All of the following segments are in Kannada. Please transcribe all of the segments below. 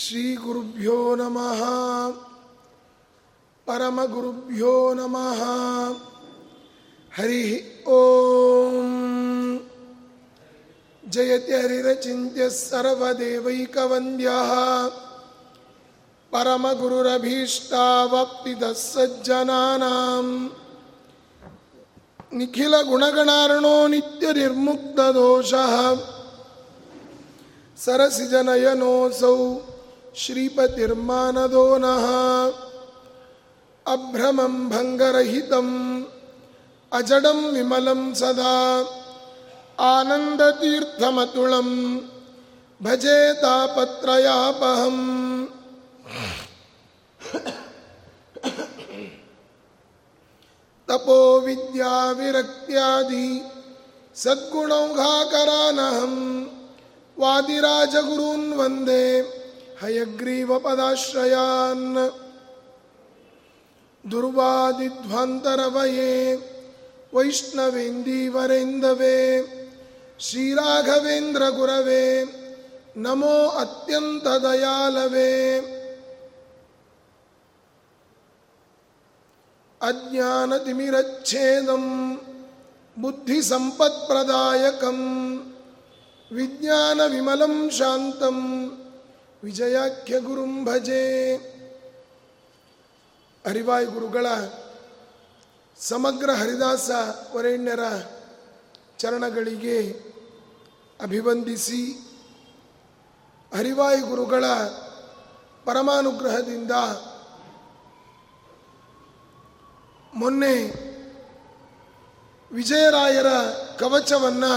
श्रीगुरुभ्यो नमः परमगुरुभ्यो नमः हरिः ॐ जयति हरिरचिन्त्यः सर्वदेवैकवन्द्यः परमगुरुरभीष्टावप्तिदः सज्जनानाम् निखिलगुणगणार्णो नित्यनिर्मुक्तदोषः सरसिजनयनोऽसौ श्रीपतिर्मानदो नः अभ्रमं भङ्गरहितम् अजडं विमलं सदा आनन्दतीर्थमतुलं भजे तापत्रयापहम् तपो विद्याविरक्त्यादि सद्गुणौघाकरानहं वादिराजगुरून् वन्दे हयग्रीवपदाश्रयान् दुर्वादिध्वान्तरवये वैष्णवेन्दीवरेन्दवे श्रीराघवेन्द्रगुरवे नमो अत्यन्तदयालवे अज्ञानतिमिरच्छेदं बुद्धिसम्पत्प्रदायकं विज्ञानविमलं ವಿಜಯಾಖ್ಯ ಗುರುಂ ಭಜೆ. ಹರಿವಾಯ್ ಗುರುಗಳ ಸಮಗ್ರ ಹರಿದಾಸ ವರೆಣ್ಯರ ಚರಣಗಳಿಗೆ ಅಭಿವಂದಿಸಿ ಹರಿವಾಯ್ ಗುರುಗಳ ಪರಮಾನುಗ್ರಹದಿಂದ ಮೊನ್ನೆ ವಿಜಯರಾಯರ ಕವಚವನ್ನು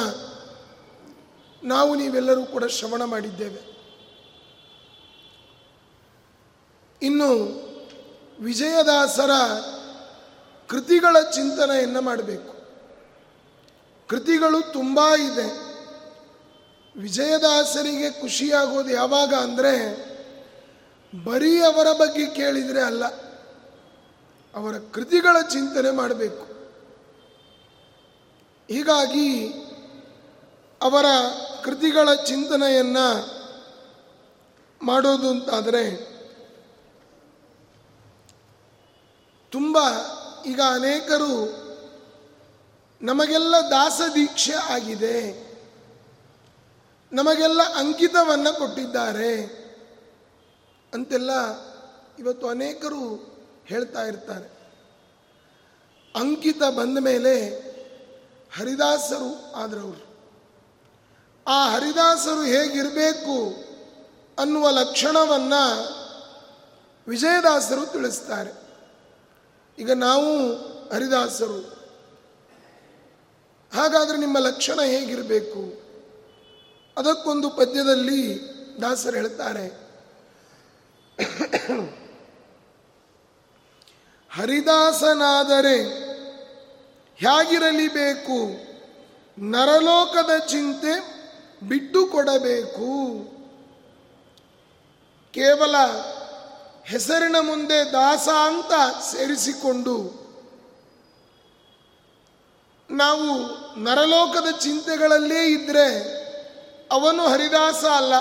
ನಾವು ನೀವೆಲ್ಲರೂ ಕೂಡ ಶ್ರವಣ ಮಾಡಿದ್ದೇವೆ. ಇನ್ನು ವಿಜಯದಾಸರ ಕೃತಿಗಳ ಚಿಂತನೆಯನ್ನು ಮಾಡಬೇಕು. ಕೃತಿಗಳು ತುಂಬ ಇದೆ. ವಿಜಯದಾಸರಿಗೆ ಖುಷಿಯಾಗೋದು ಯಾವಾಗ ಅಂದರೆ ಬರೀ ಅವರ ಬಗ್ಗೆ ಕೇಳಿದರೆ ಅಲ್ಲ, ಅವರ ಕೃತಿಗಳ ಚಿಂತನೆ ಮಾಡಬೇಕು. ಹೀಗಾಗಿ ಅವರ ಕೃತಿಗಳ ಚಿಂತನೆಯನ್ನು ಮಾಡೋದು ಅಂತಾದರೆ ತುಂಬ ಈಗ ಅನೇಕರು ನಮಗೆಲ್ಲ ದಾಸ ದೀಕ್ಷೆ ಆಗಿದೆ. ನಮಗೆಲ್ಲ ಅಂಕಿತವನ್ನು ಕೊಟ್ಟಿದ್ದಾರೆ. ಅಂತೆಲ್ಲ ಇವತ್ತು ಅನೇಕರು ಹೇಳ್ತಾ ಇರ್ತಾರೆ. ಅಂಕಿತ ಬಂದ ಮೇಲೆ ಹರಿದಾಸರು ಆದ್ರವರು. ಆ ಹರಿದಾಸರು ಹೇಗಿರಬೇಕು ಅನ್ನುವ ಲಕ್ಷಣವನ್ನು ವಿಜಯದಾಸರು ತಿಳಿಸ್ತಾರೆ. ಈಗ ನಾವು ಹರಿದಾಸರು. ಹಾಗಾದರೆ ನಿಮ್ಮ ಲಕ್ಷಣ ಹೇಗಿರಬೇಕು? ಅದಕ್ಕೊಂದು ಪದ್ಯದಲ್ಲಿ ದಾಸರು ಹೇಳ್ತಾರೆ. ಹರಿದಾಸನಾದರೆ ಹೇಗಿರಲಿ ಬೇಕು ನರಲೋಕದ ಚಿಂತೆ ಬಿಟ್ಟು ಕೊಡಬೇಕು. ಕೇವಲ ಹೆಸರಿನ ಮುಂದೆ ದಾಸ ಅಂತ ಸೇರಿಸಿಕೊಂಡು ನಾವು ನರಲೋಕದ ಚಿಂತೆಗಳಲ್ಲೇ ಇದ್ದರೆ ಅವನು ಹರಿದಾಸ ಅಲ್ಲ.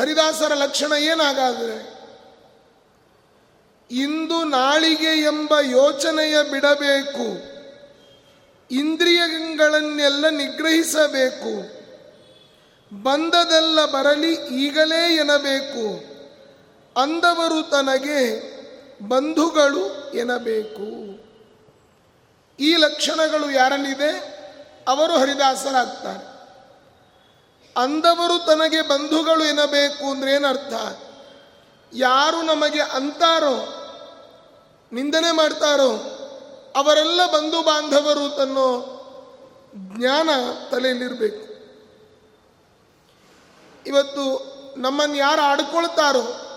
ಹರಿದಾಸರ ಲಕ್ಷಣ ಏನಾಗಾದರೆ ಇಂದು ನಾಳಿಗೆ ಎಂಬ ಯೋಚನೆಯ ಬಿಡಬೇಕು, ಇಂದ್ರಿಯಗಳನ್ನೆಲ್ಲ ನಿಗ್ರಹಿಸಬೇಕು, ಬಂದದೆಲ್ಲ ಬರಲಿ ಈಗಲೇ ಎನಬೇಕು ಅಂದವರು ತನಗೆ ಬಂಧುಗಳು ಎನಬೇಕು ಈ ಲಕ್ಷಣಗಳು ಯಾರಲ್ಲಿದೆ? ಅವರು ಹರಿದಾಸರಾಗ್ತಾರೆ. ಅಂದವರು ತನಗೆ ಬಂಧುಗಳು ಎನ್ನಬೇಕು ಅಂದ್ರೆ ಏನರ್ಥ? ಯಾರು ನಮಗೆ ಅಂತಾರೋ, ನಿಂದನೆ ಮಾಡ್ತಾರೋ, ಅವರೆಲ್ಲ ಬಂಧು ಬಾಂಧವರು ತನ್ನೋ ಜ್ಞಾನ ತಲೆಯಲ್ಲಿರಬೇಕು. ಇವತ್ತು ನಮ್ಮನ್ನು ಯಾರು ಆಡ್ಕೊಳ್ತಾರೋ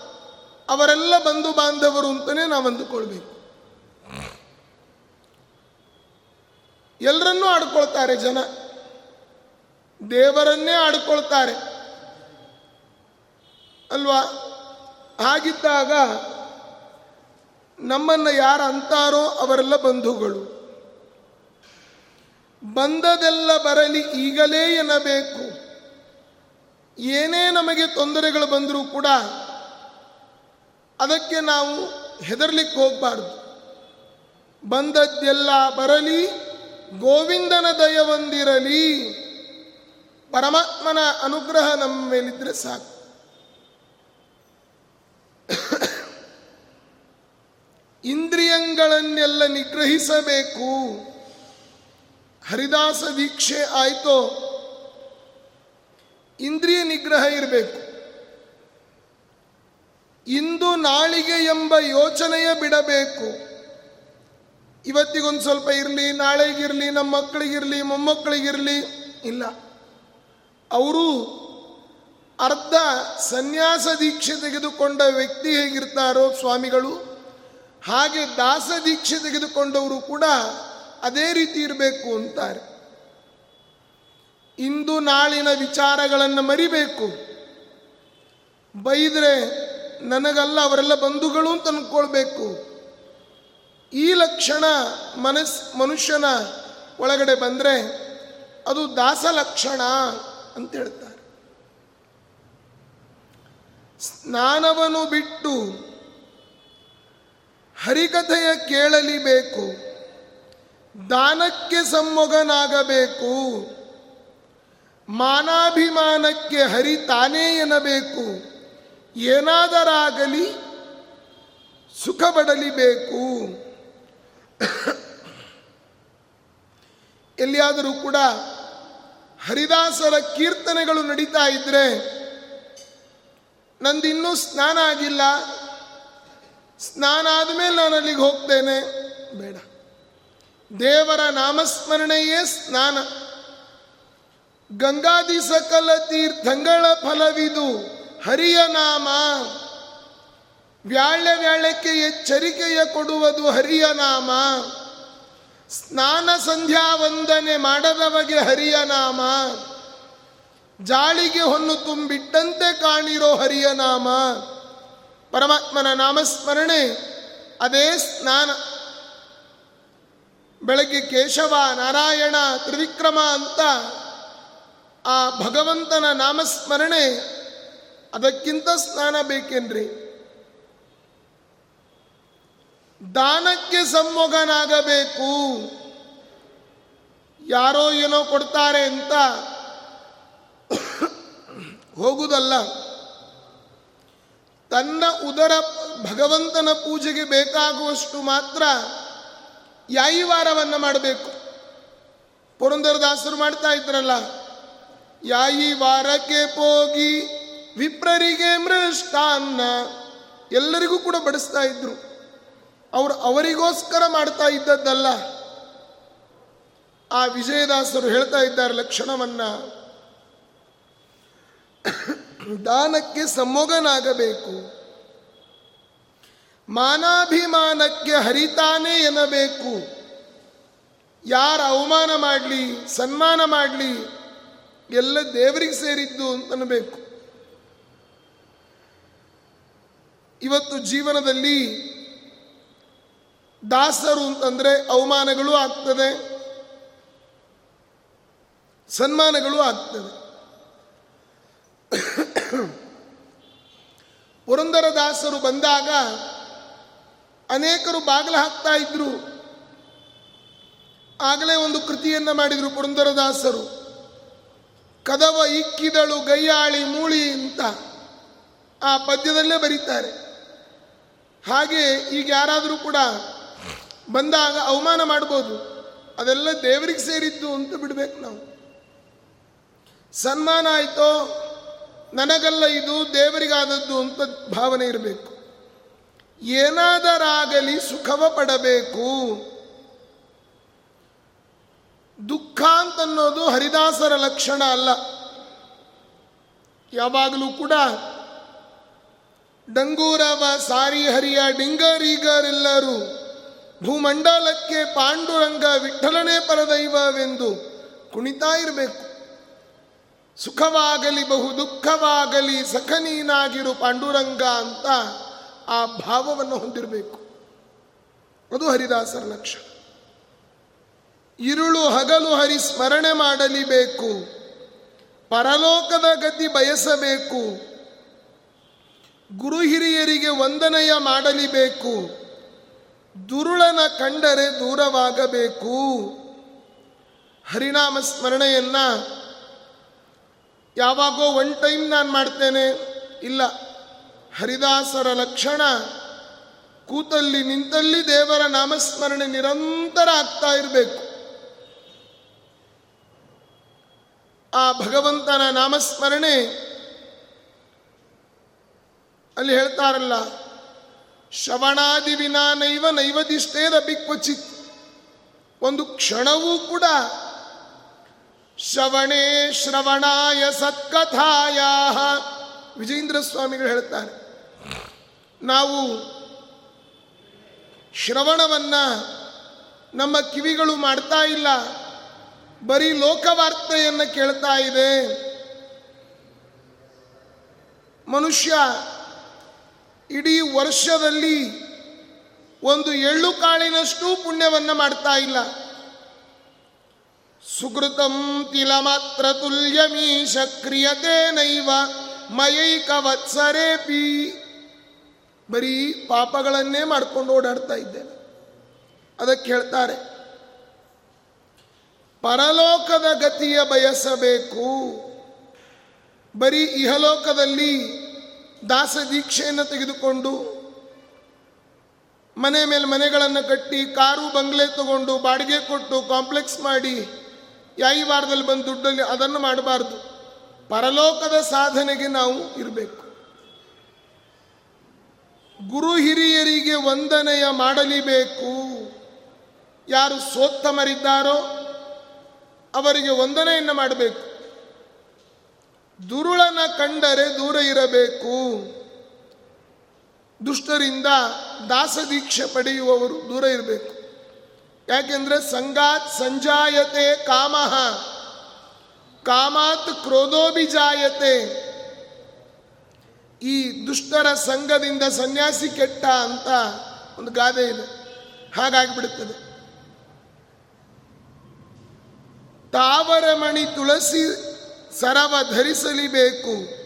ಅವರೆಲ್ಲ ಬಂಧು ಬಾಂಧವರು ಅಂತಲೇ ನಾವು ಅಂದುಕೊಳ್ಬೇಕು. ಎಲ್ಲರನ್ನೂ ಆಡ್ಕೊಳ್ತಾರೆ ಜನ. ದೇವರನ್ನೇ ಆಡ್ಕೊಳ್ತಾರೆ. ಅಲ್ವಾ? ಹಾಗಿದ್ದಾಗ ನಮ್ಮನ್ನು ಯಾರು ಅಂತಾರೋ ಅವರೆಲ್ಲ ಬಂಧುಗಳು. ಬಂದದೆಲ್ಲ ಬರಲಿ ಈಗಲೇ ಎನ್ನಬೇಕು. ಏನೇ ನಮಗೆ ತೊಂದರೆಗಳು ಬಂದರೂ ಕೂಡ ಅದಕ್ಕೆ ನಾವು ಹೆದರ್ಲಿಕ್ಕೆ ಹೋಗಬಾರ್ದು. ಬಂದದ್ದೆಲ್ಲ ಬರಲಿ, ಗೋವಿಂದನ ದಯವೊಂದಿರಲಿ. ಪರಮಾತ್ಮನ ಅನುಗ್ರಹ ನಮ್ಮ ಮೇಲಿದ್ರೆ ಸಾಕು. ಇಂದ್ರಿಯಗಳನ್ನೆಲ್ಲ ನಿಗ್ರಹಿಸಬೇಕು. ಹರಿದಾಸ ದೀಕ್ಷೆ ಆಯಿತೋ? ಇಂದ್ರಿಯ ನಿಗ್ರಹ ಇರಬೇಕು. ಇಂದು ನಾಳಿಗೆ ಎಂಬ ಯೋಚನೆಯ ಬಿಡಬೇಕು. ಇವತ್ತಿಗೊಂದು ಸ್ವಲ್ಪ ಇರಲಿ, ನಾಳೆಗಿರಲಿ ನಮ್ಮ ಮಕ್ಕಳಿಗಿರಲಿ ಮೊಮ್ಮಕ್ಕಳಿಗಿರಲಿ ಇಲ್ಲ. ಅವರು ಅರ್ಧ ಸನ್ಯಾಸ ದೀಕ್ಷೆ ತೆಗೆದುಕೊಂಡ ವ್ಯಕ್ತಿ ಹೇಗಿರ್ತಾರೋ ಸ್ವಾಮಿಗಳು, ಹಾಗೆ ದಾಸ ದೀಕ್ಷೆ ತೆಗೆದುಕೊಂಡವರು ಕೂಡ ಅದೇ ರೀತಿ ಇರಬೇಕು ಅಂತಾರೆ. ಇಂದು ನಾಳಿನ ವಿಚಾರಗಳನ್ನು ಮರಿಬೇಕು. ಬೈದರೆ ನನಗಲ್ಲ, ಅವರೆಲ್ಲ ಬಂಧುಗಳು ಅಂತ ಅಂದ್ಕೊಳ್ಬೇಕು ಈ ಲಕ್ಷಣ ಮನಸ್, ಮನುಷ್ಯನ ಒಳಗಡೆ ಬಂದರೆ ಅದು ದಾಸ ಲಕ್ಷಣ ಅಂತ ಹೇಳ್ತಾರೆ. ಸ್ನಾನವನ್ನು ಬಿಟ್ಟು ಹರಿಕಥೆಯ ಕೇಳಲಿಬೇಕು, ದಾನಕ್ಕೆ ಸಮ್ಮೊಗನಾಗಬೇಕು, ಮಾನಾಭಿಮಾನಕ್ಕೆ ಹರಿ ತಾನೇ ಎನ್ನಬೇಕು. ಏನಾದರಾಗಲಿ ಸುಖ ಬಡಲಿಬೇಕು ಎಲ್ಲಿಯಾದರೂ ಕೂಡ ಹರಿದಾಸರ ಕೀರ್ತನೆಗಳು ನಡೀತಾ ಇದ್ರೆ ನಂದಿನ್ನೂ ಸ್ನಾನ ಆಗಿಲ್ಲ. ಸ್ನಾನ ಆದಮೇಲೆ ನಾನು ಅಲ್ಲಿಗೆ ಹೋಗ್ತೇನೆ. ಬೇಡ. ದೇವರ ನಾಮಸ್ಮರಣೆಯೇ ಸ್ನಾನ. ಗಂಗಾದಿ ಸಕಲ ತೀರ್ಥಂಗಳ ಫಲವಿದು. ಹರಿಯ ನಾಮ. ವ್ಯಾಳ್ಯ ವ್ಯಾಳ್ಯಕ್ಕೆ ಎಚ್ಚರಿಕೆಯ ಕೊಡುವುದು ಹರಿಯ ನಾಮ. ಸ್ನಾನ ಸಂಧ್ಯಾ ವಂದನೆ ಮಾಡದವಗೆ ಹರಿಯ ನಾಮ. ಜಾಳಿಗೆ ಹೊನ್ನು ತುಂಬಿಟ್ಟಂತೆ ಕಾಣಿರೋ ಹರಿಯ ನಾಮ. ಪರಮಾತ್ಮನ ನಾಮಸ್ಮರಣೆ. ಅದೇ ಸ್ನಾನ. ಬೆಳಗ್ಗೆ ಕೇಶವ, ನಾರಾಯಣ, ತ್ರಿವಿಕ್ರಮ ಅಂತ ಆ ಭಗವಂತನ ನಾಮಸ್ಮರಣೆ. ಅದಕ್ಕಿಂತ ಸ್ನಾನ ಬೇಕೇನ್ರಿ? ದಾನಕ್ಕೆ ಸಮ್ಮೊಗನಾಗಬೇಕು ಯಾರೋ ಏನೋ ಕೊಡ್ತಾರೆ ಅಂತ ಹೋಗುದಲ್ಲ. ತನ್ನ ಉದರ ಭಗವಂತನ ಪೂಜೆಗೆ ಬೇಕಾಗುವಷ್ಟು ಮಾತ್ರ ಯಾಯಿವಾರವನ್ನು ಮಾಡಬೇಕು. ಪುರಂದರದಾಸರು ಮಾಡ್ತಾ ಇದ್ರಲ್ಲ ಯಾಯಿ ವಾರಕ್ಕೆ ಹೋಗಿ ವಿಪ್ರರಿಗೆ ಮೃಷ್ಟಾನ್ನ ಎಲ್ಲರಿಗೂ ಕೂಡ ಬಡಿಸ್ತಾ ಇದ್ರು. ಅವರು ಅವರಿಗೋಸ್ಕರ ಮಾಡ್ತಾ ಇದ್ದದ್ದಲ್ಲ. ಆ ವಿಜಯದಾಸರು ಹೇಳ್ತಾ ಇದ್ದಾರೆ ಲಕ್ಷಣವನ್ನ. ದಾನಕ್ಕೆ ಸಮ್ಮೋಗನಾಗಬೇಕು. ಮಾನಾಭಿಮಾನಕ್ಕೆ ಹರಿತಾನೆ ಎನ್ನಬೇಕು. ಯಾರ ಅವಮಾನ ಮಾಡಲಿ, ಸನ್ಮಾನ ಮಾಡಲಿ, ಎಲ್ಲ ದೇವರಿಗೆ ಸೇರಿದ್ದು ಅಂತ ಇವತ್ತು ಜೀವನದಲ್ಲಿ ದಾಸರು ಅಂತಂದರೆ ಅವಮಾನಗಳು ಆಗ್ತದೆ, ಸನ್ಮಾನಗಳು ಆಗ್ತದೆ. ಪುರಂದರ ದಾಸರು ಬಂದಾಗ ಅನೇಕರು ಬಾಗಿಲು ಹಾಕ್ತಾ ಇದ್ರು. ಆಗಲೇ ಒಂದು ಕೃತಿಯನ್ನ ಮಾಡಿದ್ರು ಪುರಂದರದಾಸರು ಕದವ ಇಕ್ಕಿದಳು ಗೈಯಾಳಿ ಮೂಳಿ ಅಂತ ಆ ಪದ್ಯದಲ್ಲೇ ಬರೀತಾರೆ. ಹಾಗೆ ಈಗ ಯಾರಾದರೂ ಕೂಡ ಬಂದಾಗ ಅವಮಾನ ಮಾಡ್ಬೋದು. ಅದೆಲ್ಲ ದೇವರಿಗೆ ಸೇರಿದ್ದು ಅಂತ ಬಿಡಬೇಕು ನಾವು. ಸನ್ಮಾನ ಆಯಿತೋ, ನನಗಲ್ಲ ಇದು ದೇವರಿಗಾದದ್ದು ಅಂತ ಭಾವನೆ ಇರಬೇಕು. ಏನಾದರಾಗಲಿ ಸುಖವ ಪಡಬೇಕು. ದುಃಖ ಅಂತನ್ನೋದು ಹರಿದಾಸರ ಲಕ್ಷಣ ಅಲ್ಲ. ಯಾವಾಗಲೂ ಕೂಡ ಡಂಗೂರವ, ಸಾರಿ ಹರಿಯ ಡಿಂಗರೀಗರೆಲ್ಲರೂ ಭೂಮಂಡಲಕ್ಕೆ ಪಾಂಡುರಂಗ ವಿಠಲನೇ ಪರದೈವವೆಂದು ಕುಣಿತಾ ಇರಬೇಕು ಸುಖವಾಗಲಿ ಬಹು ದುಃಖವಾಗಲಿ ಸಖನೀನಾಗಿರು ಪಾಂಡುರಂಗ ಅಂತ ಆ ಭಾವವನ್ನು ಹೊಂದಿರಬೇಕು. ಅದು ಹರಿದಾಸರ ಲಕ್ಷ ಇರುಳು ಹಗಲು ಹರಿ ಸ್ಮರಣೆ ಮಾಡಲಿಬೇಕು. ಪರಲೋಕದ ಗತಿ ಬಯಸಬೇಕು. ಗುರು ಹಿರಿಯರಿಗೆ ವಂದನೆಯ ಮಾಡಲಿಬೇಕು. ದುರುಳನ ಕಂಡರೆ ದೂರವಾಗಬೇಕು. ಹರಿನಾಮ ಸ್ಮರಣೆಯನ್ನ ಯಾವಾಗೋ ಒನ್ ಟೈಮ್ ನಾನು ಮಾಡ್ತೇನೆ. ಇಲ್ಲ, ಹರಿದಾಸರ ಲಕ್ಷಣ, ಕೂತಲ್ಲಿ ನಿಂತಲ್ಲಿ ದೇವರ ನಾಮಸ್ಮರಣೆ ನಿರಂತರ ಆಗ್ತಾ ಇರಬೇಕು. ಆ ಭಗವಂತನ ನಾಮಸ್ಮರಣೆ ಅಲ್ಲಿ ಹೇಳ್ತಾರಲ್ಲ, ಶ್ರವಣಾದಿ ವಿನಾ ನೈವ ನೈವದಿಷ್ಟೇದಪಿ ಕ್ವಚಿತ್ ಒಂದು ಕ್ಷಣವೂ ಕೂಡ ಶ್ರವಣೇ ಶ್ರವಣಾಯ ಸತ್ಕಥಾಯ ವಿಜೇಂದ್ರ ಸ್ವಾಮಿಗಳು ಹೇಳ್ತಾರೆ, ನಾವು ಶ್ರವಣವನ್ನ ನಮ್ಮ ಕಿವಿಗಳು ಮಾಡ್ತಾ ಇಲ್ಲ, ಬರೀ ಲೋಕವಾರ್ತೆಯನ್ನು ಕೇಳ್ತಾ ಇದೆ. ಮನುಷ್ಯ ಇಡೀ ವರ್ಷದಲ್ಲಿ ಒಂದು ಎಳ್ಳು ಕಾಳಿನಷ್ಟು ಪುಣ್ಯವನ್ನು ಮಾಡ್ತಾ ಇಲ್ಲ. ಸುಕೃತಂ ತಿಲ ಮಾತ್ರ ತುಲ್ಯಮೀಶ ಕ್ರಿಯತೆ ನೈವ ಮಯೈಕ ವತ್ಸರೇಪಿ ಬರೀ ಪಾಪಗಳನ್ನೇ ಮಾಡ್ಕೊಂಡು ಓಡಾಡ್ತಾ ಇದ್ದೇನೆ. ಅದಕ್ಕೆ ಹೇಳ್ತಾರೆ, ಪರಲೋಕದ ಗತಿಯ ಬಯಸಬೇಕು. ಬರೀ ಇಹಲೋಕದಲ್ಲಿ ದಾಸ ದೀಕ್ಷೆಯನ್ನು ತೆಗೆದುಕೊಂಡು ಮನೆ ಮೇಲೆ ಮನೆಗಳನ್ನು ಕಟ್ಟಿ ಕಾರು ಬಂಗ್ಲೆ ತಗೊಂಡು ಬಾಡಿಗೆ ಕೊಟ್ಟು ಕಾಂಪ್ಲೆಕ್ಸ್ ಮಾಡಿ ಯಾಯಿ ವಾರದಲ್ಲಿ ಬಂದು ದುಡ್ಡಲ್ಲಿ ಅದನ್ನು ಮಾಡಬಾರ್ದು. ಪರಲೋಕದ ಸಾಧನೆಗೆ ನಾವು ಇರಬೇಕು. ಗುರು ಹಿರಿಯರಿಗೆ ವಂದನೆಯ ಮಾಡಲಿಬೇಕು. ಯಾರು ಸೋತ್ತಮರಿದ್ದಾರೋ ಅವರಿಗೆ ವಂದನೆಯನ್ನು ಮಾಡಬೇಕು. ದುರುಳನ ಕಂಡರೆ ದೂರ ಇರಬೇಕು. ದುಷ್ಟರಿಂದ ದಾಸದೀಕ್ಷೆ ಪಡೆಯುವವರು ದೂರ ಇರಬೇಕು. ಯಾಕೆಂದ್ರೆ ಸಂಗಾತ್ ಸಂಜಾಯತೆ ಕಾಮಃ. ಕಾಮಾತ್ ಕ್ರೋಧೋಭಿಜಾಯತೆ. ಈ ದುಷ್ಟರ ಸಂಘದಿಂದ ಸನ್ಯಾಸಿ ಕೆಟ್ಟ ಅಂತ ಒಂದು ಗಾದೆ ಇದೆ. ಹಾಗಾಗಿಬಿಡುತ್ತದೆ ತಾವರಮಣಿ ತುಳಸಿ ಸರವ ಧರಿಸಲಿಬೇಕು.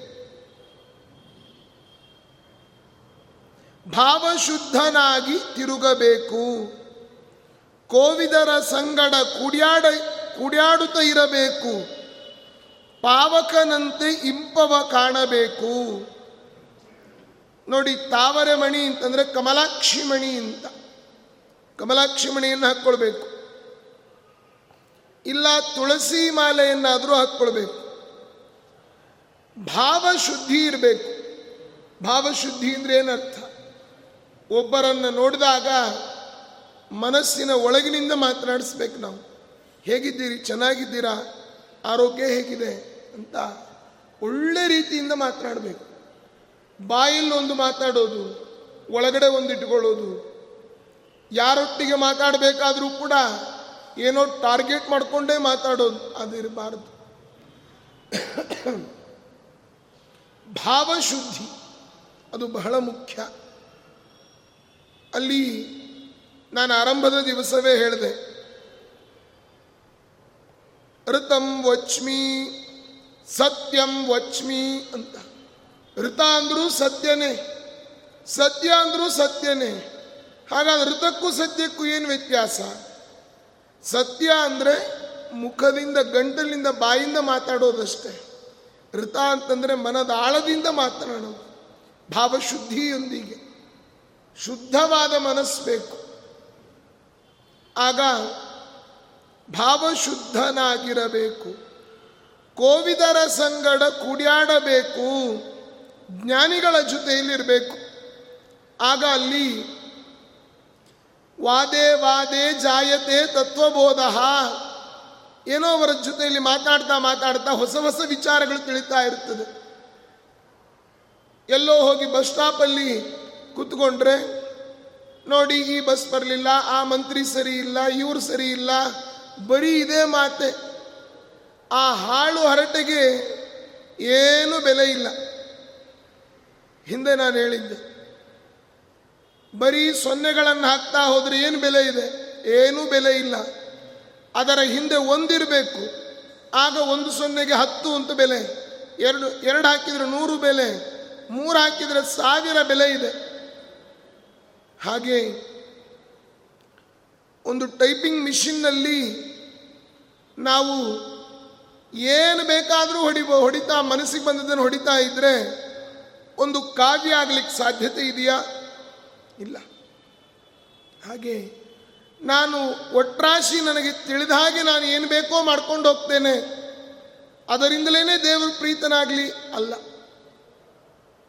ಭಾವಶುದ್ಧನಾಗಿ ತಿರುಗಬೇಕು. ಕೋವಿದರ ಸಂಗಡ ಕುಡಿಯಾಡ, ಕುಡಿಯಾಡುತ್ತ ಇರಬೇಕು. ಪಾವಕನಂತೆ ಇಂಪವ ಕಾಣಬೇಕು. ನೋಡಿ ತಾವರೆ ಮಣಿ ಅಂತಂದ್ರೆ ಕಮಲಾಕ್ಷಿ ಮಣಿ ಅಂತ. ಕಮಲಾಕ್ಷಿ ಮಣಿಯನ್ನು ಹಾಕ್ಕೊಳ್ಬೇಕು. ಇಲ್ಲ ತುಳಸಿ ಮಾಲೆಯನ್ನಾದರೂ ಹಾಕ್ಕೊಳ್ಬೇಕು. ಭಾವಶುದ್ಧಿ ಇರಬೇಕು. ಭಾವಶುದ್ಧಿ ಅಂದ್ರೆ ಏನರ್ಥ? ಒಬ್ಬರನ್ನು ನೋಡಿದಾಗ ಮನಸ್ಸಿನ ಒಳಗಿನಿಂದ ಮಾತನಾಡಿಸ್ಬೇಕು ನಾವು. ಹೇಗಿದ್ದೀರಿ? ಚೆನ್ನಾಗಿದ್ದೀರಾ? ಆರೋಗ್ಯ ಹೇಗಿದೆ ಅಂತ ಒಳ್ಳೆ ರೀತಿಯಿಂದ ಮಾತನಾಡಬೇಕು. ಬಾಯಲ್ಲಿ ಒಂದು ಮಾತಾಡೋದು, ಒಳಗಡೆ ಒಂದು ಇಟ್ಕೊಳ್ಳೋದು, ಯಾರೊಟ್ಟಿಗೆ ಮಾತಾಡಬೇಕಾದರೂ ಕೂಡ ಏನೋ ಟಾರ್ಗೆಟ್ ಮಾಡಿಕೊಂಡೇ ಮಾತಾಡೋದು ಅದಿರಬಾರದು ಭಾವಶುದ್ಧಿ. ಅದು ಬಹಳ ಮುಖ್ಯ. ಅಲ್ಲಿ ನಾನು ಆರಂಭದ ದಿವಸವೇ ಹೇಳಿದೆ. ಋತಂ ವಚ್ಮಿ, ಸತ್ಯಂ ವಚ್ಮಿ ಅಂತ. ಋತ ಅಂದರೂ ಸತ್ಯನೇ. ಸತ್ಯ ಅಂದರೂ ಸತ್ಯನೇ. ಹಾಗಾದ್ರೆ ಋತಕ್ಕೂ ಸತ್ಯಕ್ಕೂ ಏನು ವ್ಯತ್ಯಾಸ? ಸತ್ಯ ಅಂದರೆ ಮುಖದಿಂದ ಗಂಟಲಿಂದ ಬಾಯಿಂದ ಮಾತಾಡೋದಷ್ಟೇ. ಋತ ಅಂತಂದರೆ ಮನದ ಆಳದಿಂದ ಮಾತನಾಡೋದು. ಭಾವಶುದ್ಧಿಯೊಂದಿಗೆ. ಶುದ್ಧವಾದ ಮನಸ್ಸು ಬೇಕು. ಆಗ ಭಾವಶುದ್ಧನಾಗಿರಬೇಕು. ಕೋವಿದರ ಸಂಗಡ ಕುಡಿಯಾಡಬೇಕು. ಜ್ಞಾನಿಗಳ ಜೊತೆಯಲ್ಲಿರಬೇಕು. ಆಗ ಅಲ್ಲಿ ವಾದೇ ವಾದೇ ಜಾಯತೆ ತತ್ವಬೋಧ ಏನೋ ಅವರ ಜೊತೆಯಲ್ಲಿ ಮಾತಾಡ್ತಾ ಮಾತಾಡ್ತಾ ಹೊಸ ಹೊಸ ವಿಚಾರಗಳು ತಿಳಿತಾ ಇರ್ತದೆ. ಎಲ್ಲೋ ಹೋಗಿ ಬಸ್ ಸ್ಟಾಪಲ್ಲಿ ಕೂತ್ಕೊಂಡ್ರೆ, ನೋಡಿ ಈ ಬಸ್ ಬರಲಿಲ್ಲ, ಆ ಮಂತ್ರಿ ಸರಿ ಇಲ್ಲ, ಇವ್ರು ಸರಿ ಇಲ್ಲ, ಬರೀ ಇದೇ ಮಾತೆ. ಆ ಹಾಳು ಹರಟೆಗೆ ಏನು ಬೆಲೆ ಇಲ್ಲ. ಹಿಂದೆ ನಾನು ಹೇಳಿದ್ದೆ, ಬರೀ ಸೊನ್ನೆಗಳನ್ನು ಹಾಕ್ತಾ ಹೋದ್ರೆ ಏನು ಬೆಲೆ ಇದೆ? ಏನೂ ಬೆಲೆ ಇಲ್ಲ. ಅದರ ಹಿಂದೆ ಒಂದಿರಬೇಕು. ಆಗ ಒಂದು ಸೊನ್ನೆಗೆ ಹತ್ತು ಅಂತ ಬೆಲೆ. ಎರಡು ಎರಡು ಹಾಕಿದರೆ ನೂರು ಬೆಲೆ. ಮೂರು ಹಾಕಿದರೆ ಸಾವಿರ ಬೆಲೆ ಇದೆ. ಹಾಗೆ ಒಂದು ಟೈಪಿಂಗ್ ಮಿಷಿನ್ನಲ್ಲಿ ನಾವು ಏನು ಬೇಕಾದರೂ ಹೊಡಿ ಹೊಡಿತಾ, ಮನಸ್ಸಿಗೆ ಬಂದದನ್ನು ಹೊಡಿತಾ ಇದ್ದರೆ ಒಂದು ಕಾವ್ಯ ಆಗಲಿಕ್ಕೆ ಸಾಧ್ಯತೆ ಇದೆಯಾ? ಇಲ್ಲ. ಹಾಗೆ ನಾನು ಒಟ್ರಾಶಿ ನನಗೆ ತಿಳಿದ ಹಾಗೆ ನಾನು ಏನು ಬೇಕೋ ಮಾಡ್ಕೊಂಡು ಹೋಗ್ತೇನೆ. ಅದರಿಂದಲೇ ದೇವರು ಪ್ರೀತನಾಗಲಿ ಅಲ್ಲ.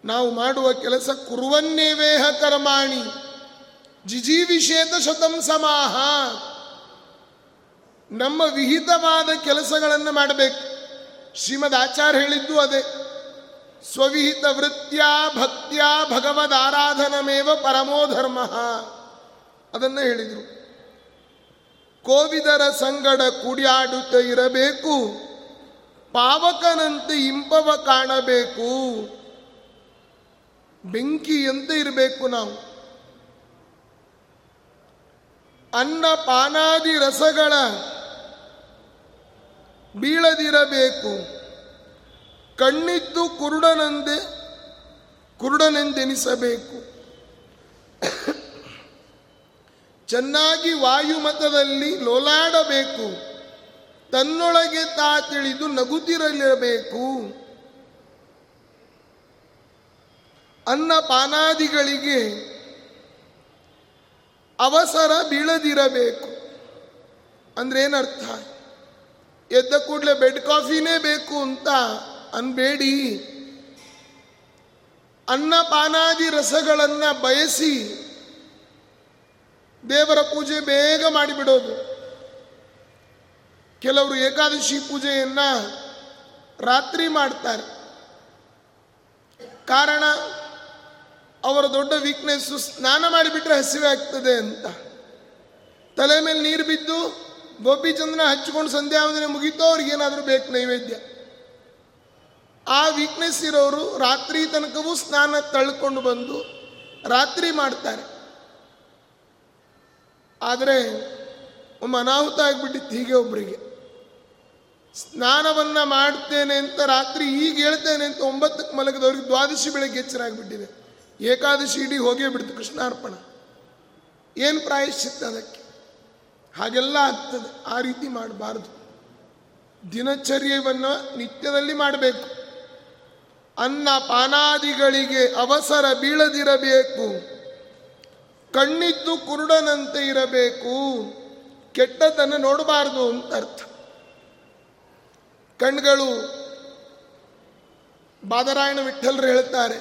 ನಾವು ಮಾಡುವ ಕೆಲಸ ಕುರುವನ್ನೇವೇಹ ಕರ್ಮಾಣಿ. ಜಿಜೀವಿಷೇತ ಶತಂ ಸಮಾಹ. ನಮ್ಮ ವಿಹಿತವಾದ ಕೆಲಸಗಳನ್ನು ಮಾಡಬೇಕು. ಶ್ರೀಮದ್ ಆಚಾರ್ಯ ಹೇಳಿದ್ದು ಅದೇ. ಸ್ವವಿಹಿತ ವೃತ್ಯ ಭಕ್ತ್ಯ ಭಗವದ್ ಆರಾಧನಮೇವ ಪರಮೋ ಧರ್ಮ. ಅದನ್ನು ಹೇಳಿದರು. ಕೋವಿದರ ಸಂಗಡ ಕುಡಿಯಾಡುತ್ತ ಇರಬೇಕು. ಪಾವಕನಂತೆ ಇಂಪವ ಕಾಣಬೇಕು. ಬೆಂಕಿ ಎಂತ ಇರಬೇಕು ನಾವು. ಅನ್ನ ಪಾನಾದಿ ರಸಗಳ ಬೀಳದಿರಬೇಕು. ಕಣ್ಣಿದ್ದು ಕುರುಡನಂದೆ ಕುರುಡನೆಂದೆನಿಸಬೇಕು. ಚೆನ್ನಾಗಿ ವಾಯುಮತದಲ್ಲಿ ಲೋಲಾಡಬೇಕು. ತನ್ನೊಳಗೆ ತಾ ತಿಳಿದು ನಗುತ್ತಿರಲಿರಬೇಕು. ಅನ್ನ ಪಾನಾದಿಗಳಿಗೆ ಅವಸರ ಬೀಳದಿರಬೇಕು. ಅಂದ್ರೆ ಏನರ್ಥ? ಎದ್ದ ಕೂಡಲೇ ಬೆಡ್ ಕಾಫಿನೇ ಬೇಕು ಅಂತ ಅನ್ಬೇಡಿ. ಅನ್ನ ಪಾನಾದಿ ರಸಗಳನ್ನ ಬಯಸಿ ದೇವರ ಪೂಜೆ ಬೇಗ ಮಾಡಿಬಿಡೋದು. ಕೆಲವರು ಏಕಾದಶಿ ಪೂಜೆಯನ್ನು ರಾತ್ರಿ ಮಾಡ್ತಾರೆ. ಕಾರಣ ಅವರ ದೊಡ್ಡ ವೀಕ್ನೆಸ್ಸು ಸ್ನಾನ ಮಾಡಿಬಿಟ್ರೆ ಹಸಿವೆ ಆಗ್ತದೆ ಅಂತ. ತಲೆ ಮೇಲೆ ನೀರು ಬಿದ್ದು ಗೋಪಿ ಚಂದ್ರನ ಹಚ್ಚಿಕೊಂಡು ಸಂಧ್ಯಾ ವಂದನೆ ಮುಗೀತೋ ಅವ್ರಿಗೆ ಏನಾದರೂ ಬೇಕು ನೈವೇದ್ಯ. ಆ ವೀಕ್ನೆಸ್ ಇರೋರು ರಾತ್ರಿ ತನಕವೂ ಸ್ನಾನ ತಳ್ಕೊಂಡು ಬಂದು ರಾತ್ರಿ ಮಾಡ್ತಾರೆ. ಆದರೆ ಒಮ್ಮೆ ಅನಾಹುತ ಆಗಿಬಿಟ್ಟಿತ್ತು ಹೀಗೆ ಒಬ್ಬರಿಗೆ ಸ್ನಾನವನ್ನ ಮಾಡ್ತೇನೆ ಅಂತ ರಾತ್ರಿ ಈಗ ಹೇಳ್ತೇನೆ ಅಂತ ಒಂಬತ್ತಕ್ಕೆ ಮಲಗದವ್ರಿಗೆ ದ್ವಾದಶಿ ಬೆಳಗ್ಗೆ ಎಚ್ಚರ ಆಗಿಬಿಟ್ಟಿದೆ. ಏಕಾದಶಿ ಇಡೀ ಹೋಗೇ ಬಿಡ್ತು ಕೃಷ್ಣಾರ್ಪಣ. ಏನು ಪ್ರಾಯಶ್ಚಿತ್ತ ಅದಕ್ಕೆ? ಹಾಗೆಲ್ಲ ಆಗ್ತದೆ. ಆ ರೀತಿ ಮಾಡಬಾರ್ದು. ದಿನಚರ್ಯವನ್ನು ನಿತ್ಯದಲ್ಲಿ ಮಾಡಬೇಕು. ಅನ್ನ ಪಾನಾದಿಗಳಿಗೆ ಅವಸರ ಬೀಳದಿರಬೇಕು. ಕಣ್ಣಿದ್ದು ಕುರುಡನಂತೆ ಇರಬೇಕು. ಕೆಟ್ಟದ್ದನ್ನು ನೋಡಬಾರದು ಅಂತ ಅರ್ಥ. ಕಣ್ಗಳು ಬಾದರಾಯಣ ವಿಠಲ್ರು ಹೇಳ್ತಾರೆ,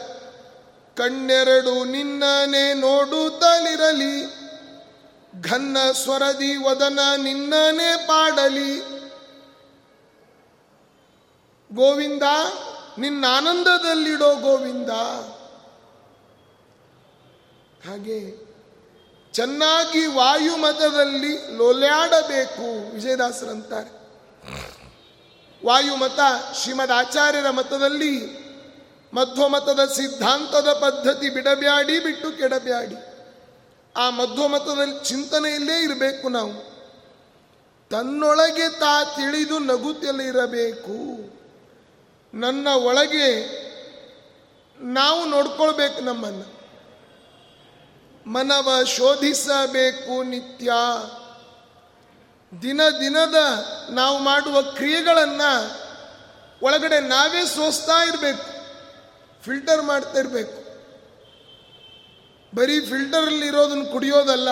ಕಣ್ಣೆರಡು ನಿನ್ನನೆ ನೋಡುತ್ತಲಿರಲಿ, ಘನ್ನ ಸ್ವರದಿ ವದನ ನಿನ್ನನೆ ಪಾಡಲಿ. ಗೋವಿಂದ, ನಿನ್ನ ಆನಂದದಲ್ಲಿಡೋ ಗೋವಿಂದ. ಹಾಗೆ ಚೆನ್ನಾಗಿ ವಾಯುಮತದಲ್ಲಿ ಲೋಲ್ಯಾಡಬೇಕು ವಿಜಯದಾಸರಂತಾರೆ ವಾಯುಮತ ಶ್ರೀಮದ್ ಆಚಾರ್ಯರ ಮತದಲ್ಲಿ, ಮಧ್ವಮತದ ಸಿದ್ಧಾಂತದ ಪದ್ಧತಿ ಬಿಡಬ್ಯಾಡಿ ಬಿಟ್ಟು ಕೆಡಬ್ಯಾಡಿ. ಆ ಮಧ್ವಮತದಲ್ಲಿ ಚಿಂತನೆಯಲ್ಲೇ ಇರಬೇಕು ನಾವು. ತನ್ನೊಳಗೆ ತಾ ತಿಳಿದು ನಗುತ್ತಲಿರಬೇಕು ನನ್ನ ಒಳಗೆ ನಾವು ನೋಡ್ಕೊಳ್ಬೇಕು ನಮ್ಮನ್ನು. ಮನವ ಶೋಧಿಸಬೇಕು ನಿತ್ಯ. ದಿನ ದಿನದ ನಾವು ಮಾಡುವ ಕ್ರಿಯೆಗಳನ್ನು ಒಳಗಡೆ ನಾವೇ ಸೋಸ್ತಾ ಇರಬೇಕು. ಫಿಲ್ಟರ್ ಮಾಡ್ತಾ ಇರಬೇಕು. ಬರೀ ಫಿಲ್ಟರಲ್ಲಿ ಇರೋದನ್ನು ಕುಡಿಯೋದಲ್ಲ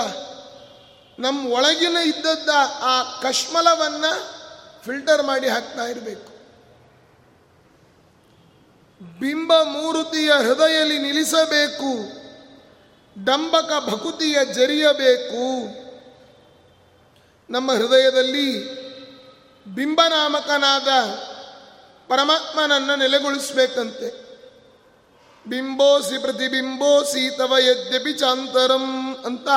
ನಮ್ಮ ಒಳಗಿನ ಇದ್ದದ್ದ ಆ ಕಶ್ಮಲವನ್ನು ಫಿಲ್ಟರ್ ಮಾಡಿ ಹಾಕ್ತಾ ಇರಬೇಕು. ಬಿಂಬ ಮೂರುತಿಯ ಹೃದಯಲ್ಲಿ ನಿಲ್ಲಿಸಬೇಕು. ಡಂಬಕ ಭಕುತಿಯ ಜರಿಯಬೇಕು. ನಮ್ಮ ಹೃದಯದಲ್ಲಿ ಬಿಂಬನಾಮಕನಾದ ಪರಮಾತ್ಮನನ್ನು ನೆಲೆಗೊಳಿಸಬೇಕಂತೆ. ಬಿಂಬೋಸಿ ಪ್ರತಿಬಿಂಬೋಸಿ ತವ ಯದ್ಯಪಿ ಚಾಂತರಂ ಅಂತ